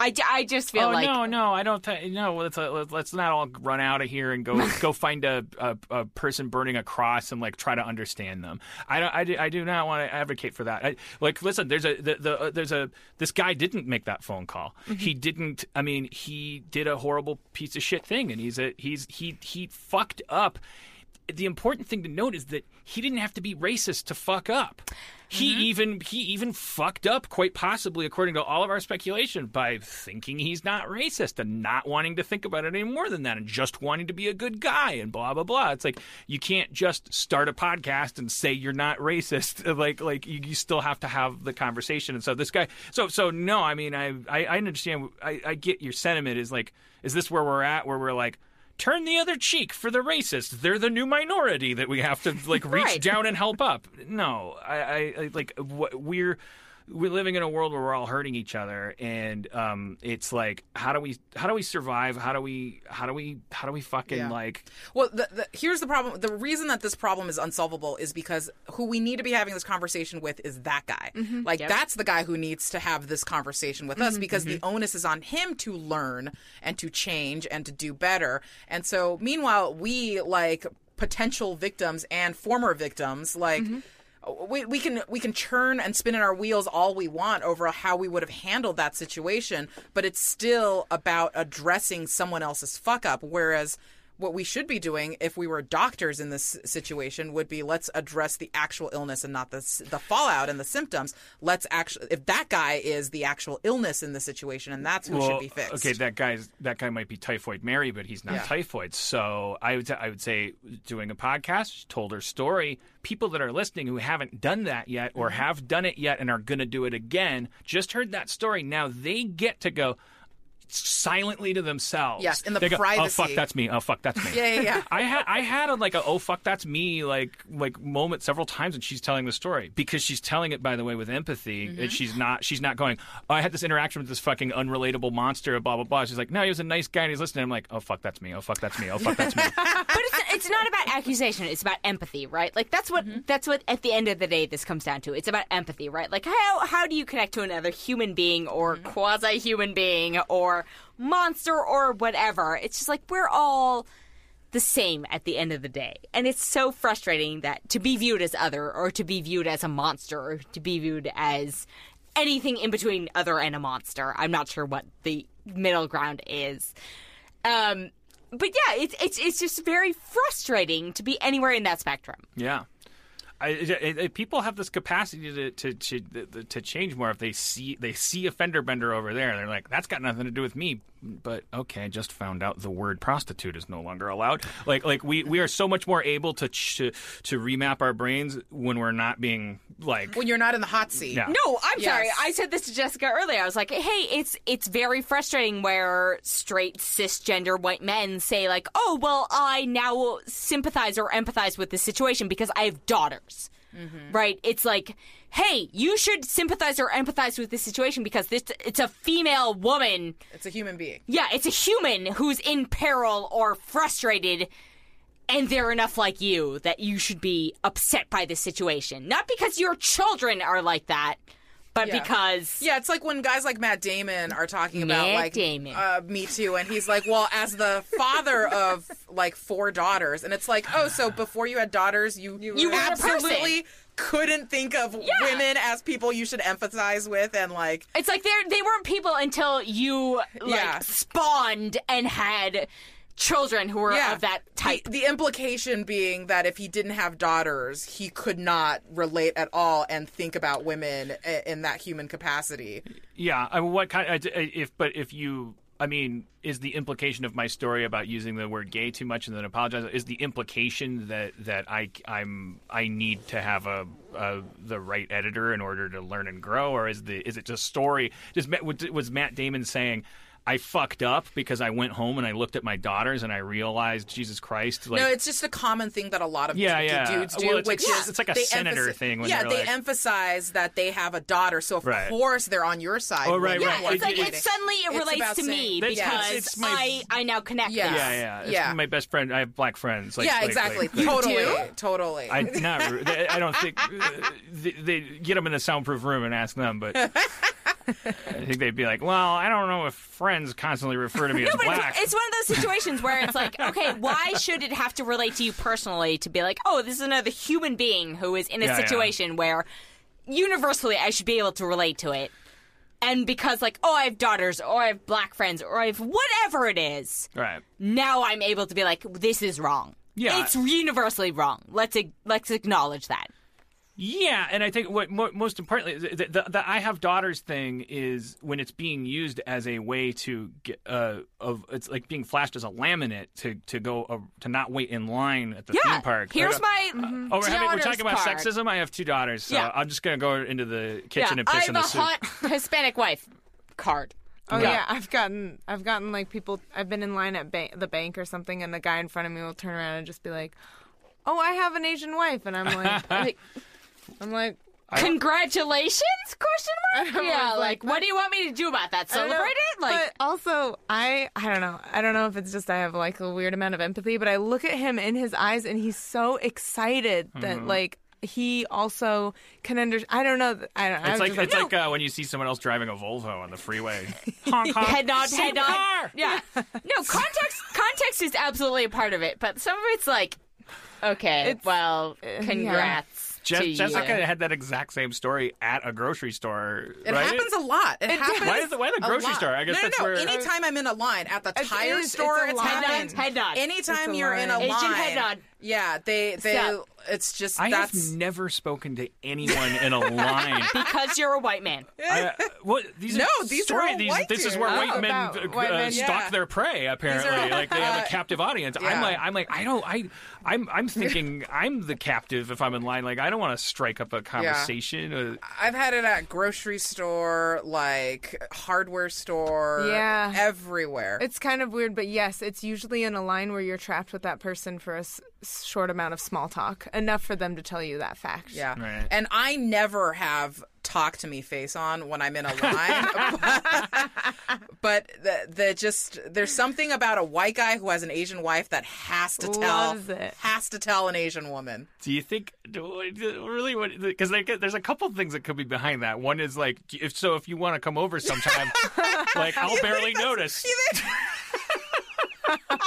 I, I just feel oh like no, no, I don't. Th- no, let's uh, let's- let's not all run out of here and go go find a, a a person burning a cross and like try to understand them. I don't. I do, I do not want to advocate for that. I, like, listen, there's a the, the uh, there's a this guy didn't make that phone call. He didn't. I mean, he did a horrible piece of shit thing, and he's a he's he he fucked up. The important thing to note is that he didn't have to be racist to fuck up. He mm-hmm. even he even fucked up quite possibly, according to all of our speculation, by thinking he's not racist and not wanting to think about it any more than that, and just wanting to be a good guy and blah blah blah. It's like you can't just start a podcast and say you're not racist. Like like you, you still have to have the conversation. And so this guy, so so no, I mean I I, I understand. I, I get your sentiment. Is like is this where we're at? Where we're like turn the other cheek for the racists. They're the new minority that we have to like reach Right. down and help up. No, I, I, I like wh- we're we're living in a world where we're all hurting each other, and um, it's like how do we how do we survive? How do we how do we how do we fucking Yeah. like Well, the, the, here's the problem. The reason that this problem is unsolvable is because who we need to be having this conversation with is that guy. Mm-hmm. Like, that's the guy who needs to have this conversation with us mm-hmm. because the mm-hmm. onus is on him to learn and to change and to do better. And so, meanwhile, we, like, potential victims and former victims, like, we, we can we can churn and spin in our wheels all we want over how we would have handled that situation, but it's still about addressing someone else's fuck up. Whereas what we should be doing if we were doctors in this situation would be let's address the actual illness and not the the fallout and the symptoms. Let's actually if that guy is the actual illness in the situation and that's who should be fixed. Okay, that guy's that guy might be typhoid Mary, but he's not Yeah. typhoid. So I would I would say doing a podcast, told her story. People that are listening who haven't done that yet or Mm-hmm. have done it yet and are going to do it again, just heard that story. Now they get to go silently to themselves. Yes, in the They go, Oh fuck, that's me. Oh fuck, that's me. Yeah, yeah, yeah. I had I had a, like a oh fuck that's me like like moment several times when she's telling the story because she's telling it by the way with empathy Mm-hmm. and she's not she's not going oh, I had this interaction with this fucking unrelatable monster blah blah blah she's like no he was a nice guy and he's listening I'm like oh fuck that's me oh fuck that's me oh fuck that's me but it's it's not about accusation. It's about empathy, right? Like that's what that's what at the end of the day this comes down to. It's about empathy, right? Like how how do you connect to another human being or quasi human being or monster or whatever? It's just like we're all the same at the end of the day. And it's so frustrating that to be viewed as other or to be viewed as a monster or to be viewed as anything in between other and a monster. I'm not sure what the middle ground is. Um but yeah, it's it's it's just very frustrating to be anywhere in that spectrum. yeah I, it, it- people have this capacity to, to to to change more if they see they see a fender bender over there. They're like that's got nothing to do with me but okay I just found out the word prostitute is no longer allowed like like we we are so much more able to ch- to remap our brains when we're not being like When you're not in the hot seat. Yeah. No, I'm Yes. sorry. I said this to Jessica earlier. I was like, "Hey, it's it's very frustrating where straight cisgender white men say like, "Oh, well, I now sympathize or empathize with this situation because I have daughters." Mm-hmm. right? It's like, hey, you should sympathize or empathize with this situation because this it's a female woman. It's a human being. Yeah, it's a human who's in peril or frustrated. And they're enough like you that you should be upset by this situation. Not because your children are like that, but Yeah. because Yeah, it's like when guys like Matt Damon are talking about Matt like Damon. Uh, Me Too, and he's like, well, as the father of like four daughters, and it's like, oh, so before you had daughters, you You were absolutely couldn't think of women as people you should empathize with, and like, It's like they they weren't people until you like Yeah. spawned and had children who were yeah, of that type. The, the implication being that if he didn't have daughters, he could not relate at all and think about women i- in that human capacity. Yeah, I mean, what kind? I- I- If but if you, I mean, is the implication of my story about using the word gay too much and then apologize? Is the implication that that I I'm I need to have a, a the right editor in order to learn and grow, or is the is it just story? Just was Matt Damon saying? I fucked up because I went home and I looked at my daughters and I realized Jesus Christ. Like, no, it's just a common thing that a lot of Yeah, d- yeah. dudes do, Well, it's which like- is it's like a senator emphasi- thing when yeah, they're like- emphasize that they have a daughter, so of Right. course they're on your side. Oh, right, you right. yeah, it's like it suddenly it relates to me That's- because it's- it's my- I I now connect. Yeah. yeah, yeah, It's Yeah. my best friend. I have black friends. Like, yeah, like- exactly. like- like- totally, totally. I not. I don't think uh, they, they get them in a soundproof room and ask them, but I think they'd be like, "Well, I don't know if friends constantly refer to me as No, but black." it's, it's one of those situations where it's like, okay, why should it have to relate to you personally to be like, oh, this is another human being who is in a Yeah, yeah. situation where universally I should be able to relate to it. And because, like, oh, I have daughters, or I have black friends, or I have whatever it is, right. now I'm able to be like, this is wrong. Yeah. It's universally wrong. Let's let's acknowledge that. Yeah, and I think what mo- most importantly, the, the, the I have daughters thing is when it's being used as a way to get uh, of it's like being flashed as a laminate to to go uh, to not wait in line at the Yeah. theme park. Here's Like, my uh, oh, we're, having, we're talking about card. sexism. I have two daughters, so Yeah. I'm just gonna go into the kitchen yeah, and I piss have in a the soup. hot Hispanic wife card. Oh Yeah. yeah. I've gotten I've gotten like people I've been in line at ba- the bank or something and the guy in front of me will turn around and just be like, "Oh, I have an Asian wife." And I'm like Like, I'm like Congratulations? Question mark. Yeah, like, like, what do you want me to do about that? I don't know, Celebrate it? Like, but also I I don't know. I don't know if it's just I have like a weird amount of empathy, but I look at him in his eyes and he's so excited that Mm-hmm. like he also can understand. I don't know. I don't. It's was like just it's "No." like uh, when you see someone else driving a Volvo on the freeway. honk, honk. head nod, Same head nod. car! Yeah. No, context context is absolutely a part of it, but some of it's like, okay, It's- well, yeah. Congrats Je- to Jessica you. had that exact same story at a grocery store. It right? happens a lot. It, happens. Why is the- why the grocery lot. store? I guess no, that's no, no. where- Anytime I'm in a line at the tire it's store, a it's line. happened. Head nod. Anytime It's a you're in a line. line, Asian head nod. Yeah, they they. Stop. It's just I that's. have never spoken to anyone in a line. because you're a white man. I, what these No, are these are story, all these, white This is where Oh, white men, about uh, white men, stalk yeah. their prey. Apparently, are- like they have uh, a captive audience. I'm like, I'm like, I don't, I, I'm, I'm thinking I'm the captive if I'm in line. Like, I don't want to strike up a conversation. Uh, I've had it at grocery store, like hardware store, Yeah. everywhere. It's kind of weird, but yes, it's usually in a line where you're trapped with that person for a s- short amount of small talk, enough for them to tell you that fact. yeah, Right. and I never have talk to me face on when I'm in a line. but the, the just there's something about a white guy who has an Asian wife that has to tell has to tell an Asian woman. do you think do, really what? Because there's a couple things that could be behind that. One is like, if so, if you want to come over sometime, like I'll barely notice.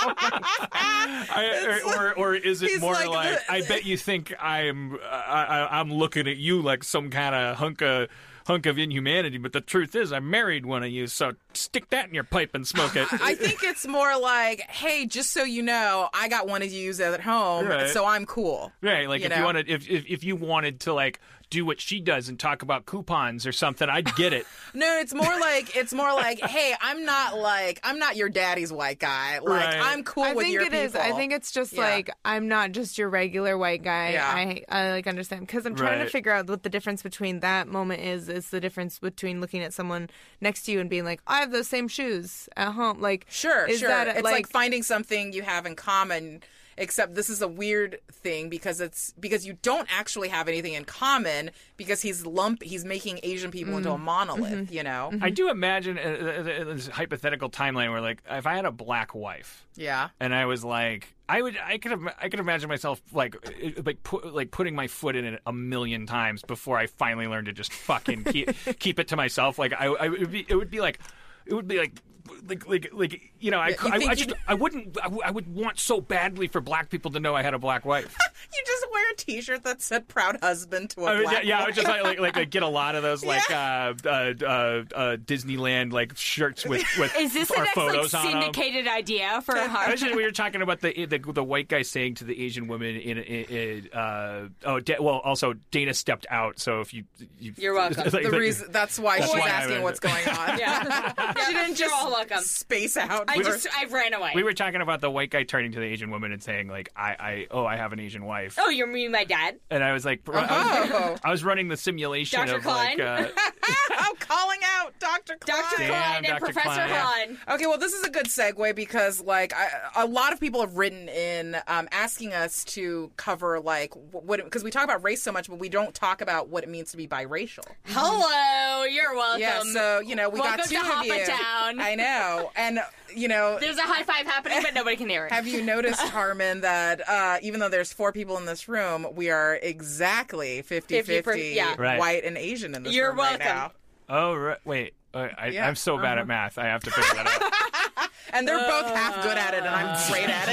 I, or, or is it more like like, the- I bet you think I'm I, I, I'm looking at you like some kind of hunk of hunk of inhumanity, but the truth is I'm married one of you, so stick that in your pipe and smoke it. I think it's more like, hey, just so you know, I got one of you at home, Right. so I'm cool. right, like you if you wanted if, if if you wanted to like do what she does and talk about coupons or something, I'd get it. No, it's more like it's more like, hey, I'm not like I'm not your daddy's white guy. Like Right. I'm cool I with think your it is. I think it's just Yeah. like I'm not just your regular white guy. Yeah. I I like understand because I'm trying Right. to figure out what the difference between that moment is. Is the difference between looking at someone next to you and being like, I have those same shoes at home. Like, Sure, is sure. that it's like, like finding something you have in common. Except this is a weird thing because it's because you don't actually have anything in common because he's lump he's making Asian people into a monolith, you know. I do imagine uh, uh, uh, this hypothetical timeline where, like, if I had a black wife Yeah. and I was like, I would, I could, have, I could imagine myself like, uh, like, put, like putting my foot in it a million times before I finally learned to just fucking keep, keep it to myself. Like, I, I would be, it would be like, it would be like. Like, like, like, you know, I, you I, I, you'd- just, I wouldn't, I, w- I would want so badly for black people to know I had a black wife. You just wear a T-shirt that said "proud husband" to a I would- black yeah, yeah, I would just like, like, like, like get a lot of those like uh, uh, uh, uh, Disneyland like shirts with with Is this the our next like photos on 'em. syndicated idea for a hard? Actually, we were talking about the, the the white guy saying to the Asian woman in, in, in uh, oh da- well also Dana stepped out so if you, you You're welcome. like- the like- reason that's why That's she's why I asking what's going on. Yeah. she didn't You're just all welcome. space out. I or- just I ran away. we were talking about the white guy turning to the Asian woman and saying like I, I oh I have an Asian wife oh, you're meeting my dad. and I was like I was, Oh. I was running the simulation Dr. of like uh, I'm calling out Dr. Klein. Dr. Damn, Klein and Dr. Professor Klein, yeah. Klein. Okay, well, this is a good segue because, like, I, a lot of people have written in um, asking us to cover, like, what because we talk about race so much, but we don't talk about what it means to be biracial. Hello, you're welcome. Yeah, so you know, we Welcome got two to of Hop you. It Down. I know, and you know, There's a high five happening, but nobody can hear it. have you noticed, Harmon, that uh, even though there's four people in this room, we are exactly 50 50 per- yeah. Right. white and Asian in this room. You're room right welcome. now. Oh right, wait uh, I, Yeah, I'm so bad at math I have to figure that out. And they're both half good at it, and I'm great at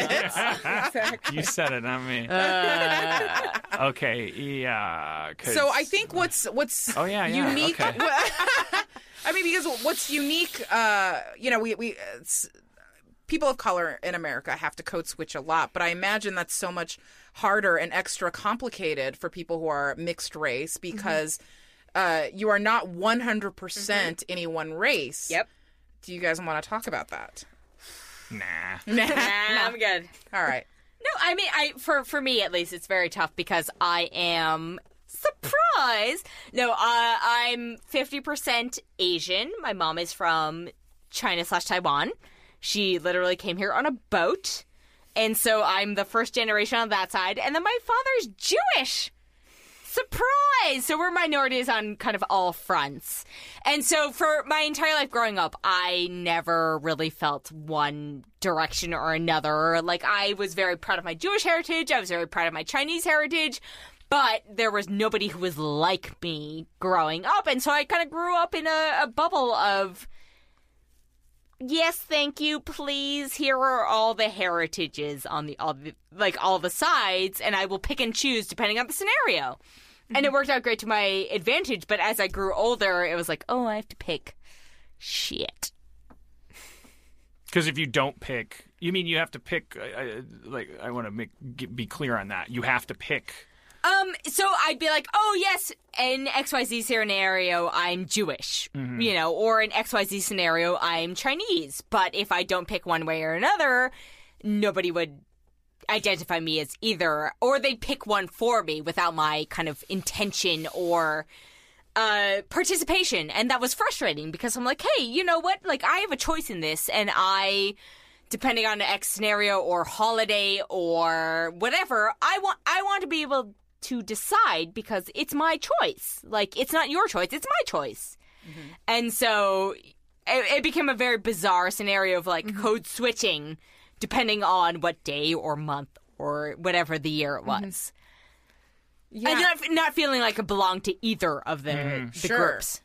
it. You said it, not me. okay, yeah. 'cause- So I think what's what's Oh, yeah, yeah, unique. okay. I mean, because what's unique, uh, you know, we we it's, people of color in America have to code switch a lot, but I imagine that's so much harder and extra complicated for people who are mixed race because uh, you are not one hundred percent any one race. Yep. Do you guys want to talk about that? nah. Nah, I'm good. All right. No, I mean, I for for me at least, it's very tough because I am surprised. No, uh, I'm fifty percent Asian. My mom is from China slash Taiwan. She literally came here on a boat, and so I'm the first generation on that side. And then my father's Jewish. Surprise! So we're minorities on kind of all fronts. And so for my entire life growing up, I never really felt one direction or another. Like I was very proud of my Jewish heritage, I was very proud of my Chinese heritage, but there was nobody who was like me growing up. And so I kind of grew up in a, a bubble of yes, thank you, please. Here are all the heritages on the all the like all the sides, and I will pick and choose depending on the scenario. And it worked out great to my advantage, but as I grew older, it was like, oh, I have to pick shit. Because if you don't pick, you mean you have to pick? Uh, uh, like, I want to make g- be clear on that. You have to pick. Um, so I'd be like, oh yes, in XYZ scenario, I'm Jewish, you know, or in XYZ scenario, I'm Chinese. But if I don't pick one way or another, nobody would identify me as either, or they'd pick one for me without my kind of intention or uh, participation. And that was frustrating because I'm like, hey, you know what? Like, I have a choice in this, and I depending on the X scenario or holiday or whatever, I want I want to be able to decide because it's my choice. Like it's not your choice, it's my choice. And so it, it became a very bizarre scenario of like code switching depending on what day or month or whatever the year it mm-hmm. was. Yeah. And not, not feeling like it belonged to either of the, mm-hmm. the Sure. groups.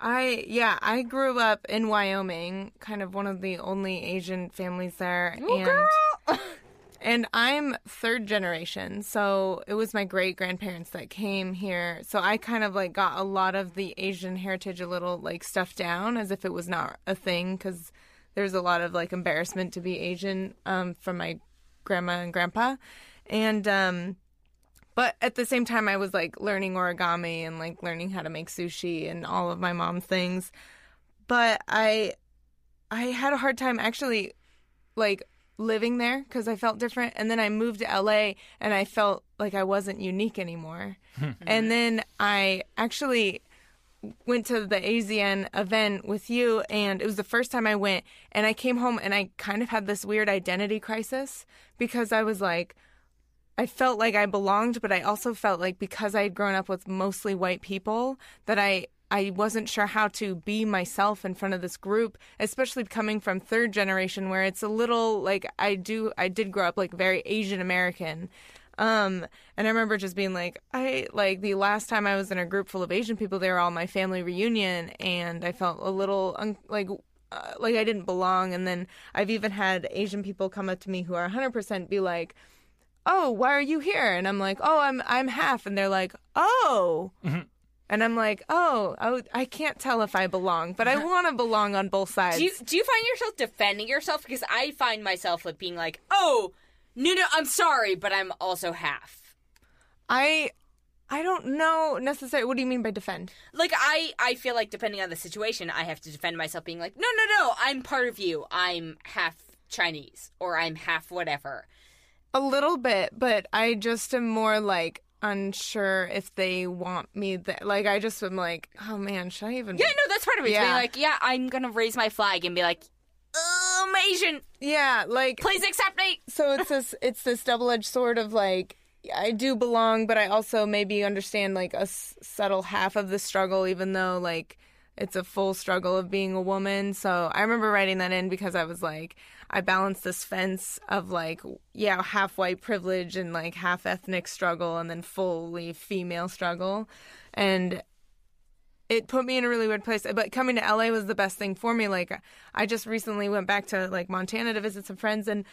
I yeah, I grew up in Wyoming, kind of one of the only Asian families there, and and I'm third generation, so it was my great grandparents that came here. So I kind of like got a lot of the Asian heritage a little like stuffed down as if it was not a thing because there's a lot of like embarrassment to be Asian um, from my grandma and grandpa, and um, but at the same time, I was like learning origami and like learning how to make sushi and all of my mom's things. But I, I had a hard time actually, like living there because I felt different. And then I moved to LA and I felt like I wasn't unique anymore. and then I actually went to the AZN event with you, and it was the first time I went, and I came home and I kind of had this weird identity crisis because I was like, I felt like I belonged, but I also felt like because I had grown up with mostly white people that I I wasn't sure how to be myself in front of this group, especially coming from third generation where it's a little like I do I did grow up like very Asian American. Um, and I remember just being like, I like the last time I was in a group full of Asian people, they were all my family reunion, and I felt a little un- like uh, like I didn't belong. And then I've even had Asian people come up to me who are 100% be like, "Oh, why are you here?" And I'm like, "Oh, I'm I'm half," and they're like, "Oh." And I'm like, oh, oh, I can't tell if I belong, but I want to belong on both sides. Do you do you find yourself defending yourself? Because I find myself like being like, oh, no, no, I'm sorry, but I'm also half. I, I don't know necessarily. What do you mean by defend? Like I, I feel like depending on the situation, I have to defend myself, being like, no, no, no, I'm part of you. I'm half Chinese or I'm half whatever. A little bit, but I just am more like unsure if they want me there. Like I just am like, oh man, should I even? Yeah, no, that's part of it. Yeah. being like, yeah, I'm gonna raise my flag and be like, "Uh, I'm Asian. Yeah, like Please accept me. so it's this it's this double edged sword of like I do belong, but I also maybe understand like a s- subtle half of the struggle, even though like it's a full struggle of being a woman. So I remember writing that in because I was like, I balanced this fence of like, yeah, half white privilege and like half ethnic struggle, and then fully female struggle, and it put me in a really weird place. But coming to LA was the best thing for me. Like I just recently went back to like Montana to visit some friends and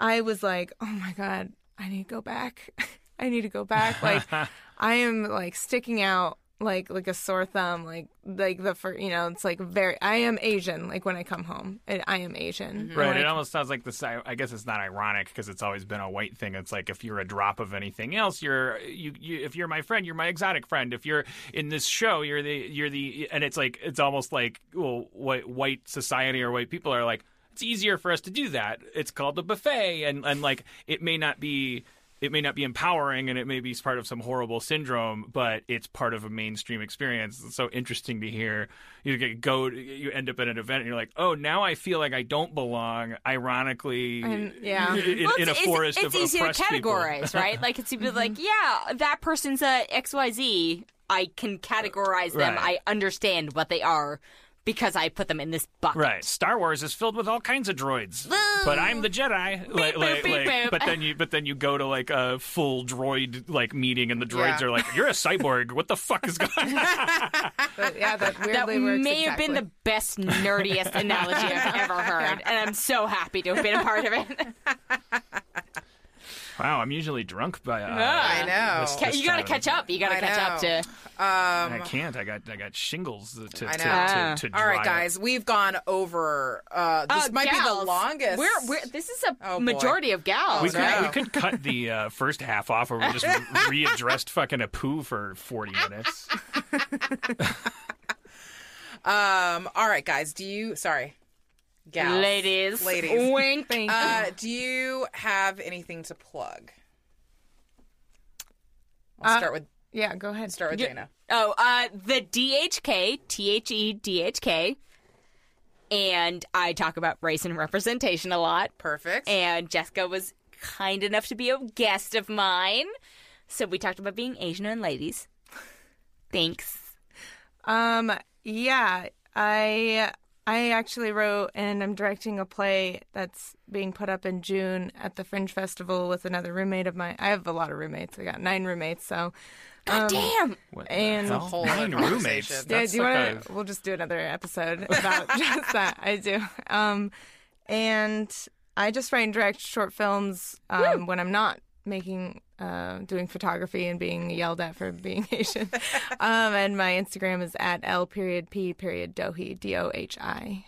I was like, "Oh my god, I need to go back. I need to go back." Like I am like sticking out like like a sore thumb like like the for you know it's like very I am Asian like when I come home I, I am Asian mm-hmm. Right. Like, It almost sounds like this. I I guess it's not ironic because it's always been a white thing. It's like if you're a drop of anything else, you're you, you. If you're my friend, you're my exotic friend. If you're in this show, you're the you're the. And it's like it's almost like well, white white society or white people are like it's easier for us to do that. It's called a buffet, and and like it may not be. It may not be empowering, and it may be part of some horrible syndrome, but it's part of a mainstream experience. It's so interesting to hear. You get go, you end up at an event, and you're like, "Oh, now I feel like I don't belong." Ironically, And- yeah. in, Well, in a it's, forest it's, of it's easy to oppressed people. categorize, right? Like it's to be like, mm-hmm. yeah, that person's a XYZ. I can categorize them. Right. I understand what they are because I put them in this bucket. Right. Star Wars is filled with all kinds of droids, but I'm the Jedi. Like, boop, like, beep, like- boop. but then you, but then you go to like a full droid like meeting, and the droids Yeah. are like, "You're a cyborg. What the fuck is going on?" but yeah that That weirdly works may have been the best, nerdiest analogy I've ever heard, and I'm so happy to have been a part of it. wow, I'm usually drunk by. Uh, I know. this- Ca- this you got to time. catch up. You got to I catch up know. to. I can't. I got I got shingles to to, I to, know. to, to All right, dry guys, we've gone over. Uh, this Uh, might be the gals. longest. We're, we're this is a Oh, boy. majority of gals. We could, no. we could cut the uh, first half off where we just re- readdressed fucking Apu for 40 minutes. Um. All right, guys. Do you? Sorry, gals, Ladies, ladies. wink. Thank you. Uh, do you have anything to plug? I'll Uh, start with yeah go ahead start with you- Dana. Oh, uh, the DHK, T H E D H K. And I talk about race and representation a lot. Perfect. And Jessica was kind enough to be a guest of mine. So we talked about being Asian and ladies. Thanks. Um, yeah, I I actually wrote and I'm directing a play that's being put up in June at the Fringe Festival with another roommate of mine. I have a lot of roommates. I got nine roommates, so God damn. And- the A whole nine roommates. conversation. yeah. That's Do you like want a- to? We'll just do another episode about just that. I do. Um, and I just write and direct short films um, when I'm not making uh, doing photography and being yelled at for being Asian. um, and my Instagram is at l period p period dohi d o h i.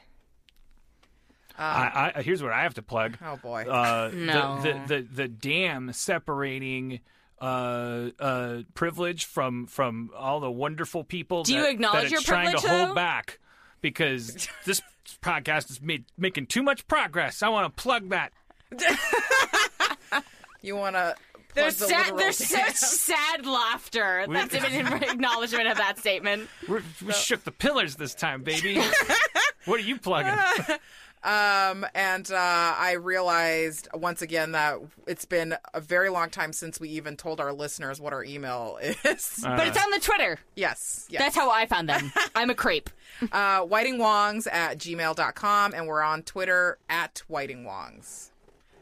I, I, here's what I have to plug. oh boy. Uh, No. the, the, the, the dam separating uh, uh, privilege from from all the wonderful people Do you that, acknowledge that your it's trying to privilege, hold back because this podcast is made, making too much progress. I want to plug that. you want to There's the sad, there's damn. such sad laughter. That's even in acknowledgement of that statement. We're, we shook the pillars this time, baby. what are you plugging? Um, and uh, I realized once again that it's been a very long time since we even told our listeners what our email is. But it's on the Twitter. yes, yes. That's how I found them. I'm a creep. uh, whitingwongs at gmail.com, and we're on Twitter at whitingwongs.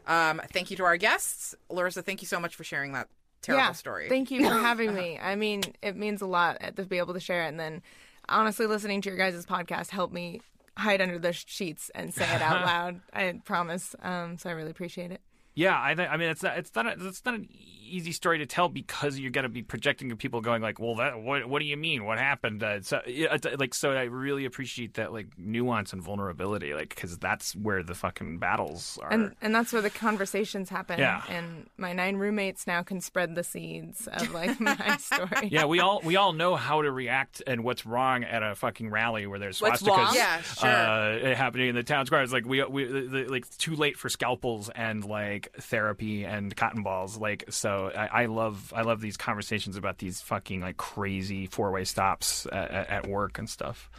Um, thank you to our guests. Larissa, thank you so much for sharing that terrible yeah, story. Thank you for having me. I mean, it means a lot to be able to share it. And then, honestly, listening to your guys' podcast helped me hide under the sheets and say it out loud. I promise. Um, so I really appreciate it. Yeah, I think. I mean, it's not. It's not. A, it's not an easy story to tell because you're going to be projecting to people going like, "Well, that. What? What do you mean? What happened?" Uh, so, yeah, it's, like, so I really appreciate that like nuance and vulnerability, like, because that's where the fucking battles are. And and that's where the conversations happen. Yeah. And my nine roommates now can spread the seeds of like my story. yeah, we all we all know how to react and what's wrong at a fucking rally where there's What's swastikas wrong? Yeah, sure. uh, happening in the town square. It's like we we the, the, like too late for scalpels and like therapy and cotton balls. Like so, I, I love I love these conversations about these fucking like crazy four way stops at, at, at work and stuff.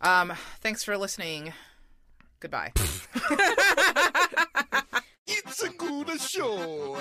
Um, thanks for listening. Goodbye. It's a good show.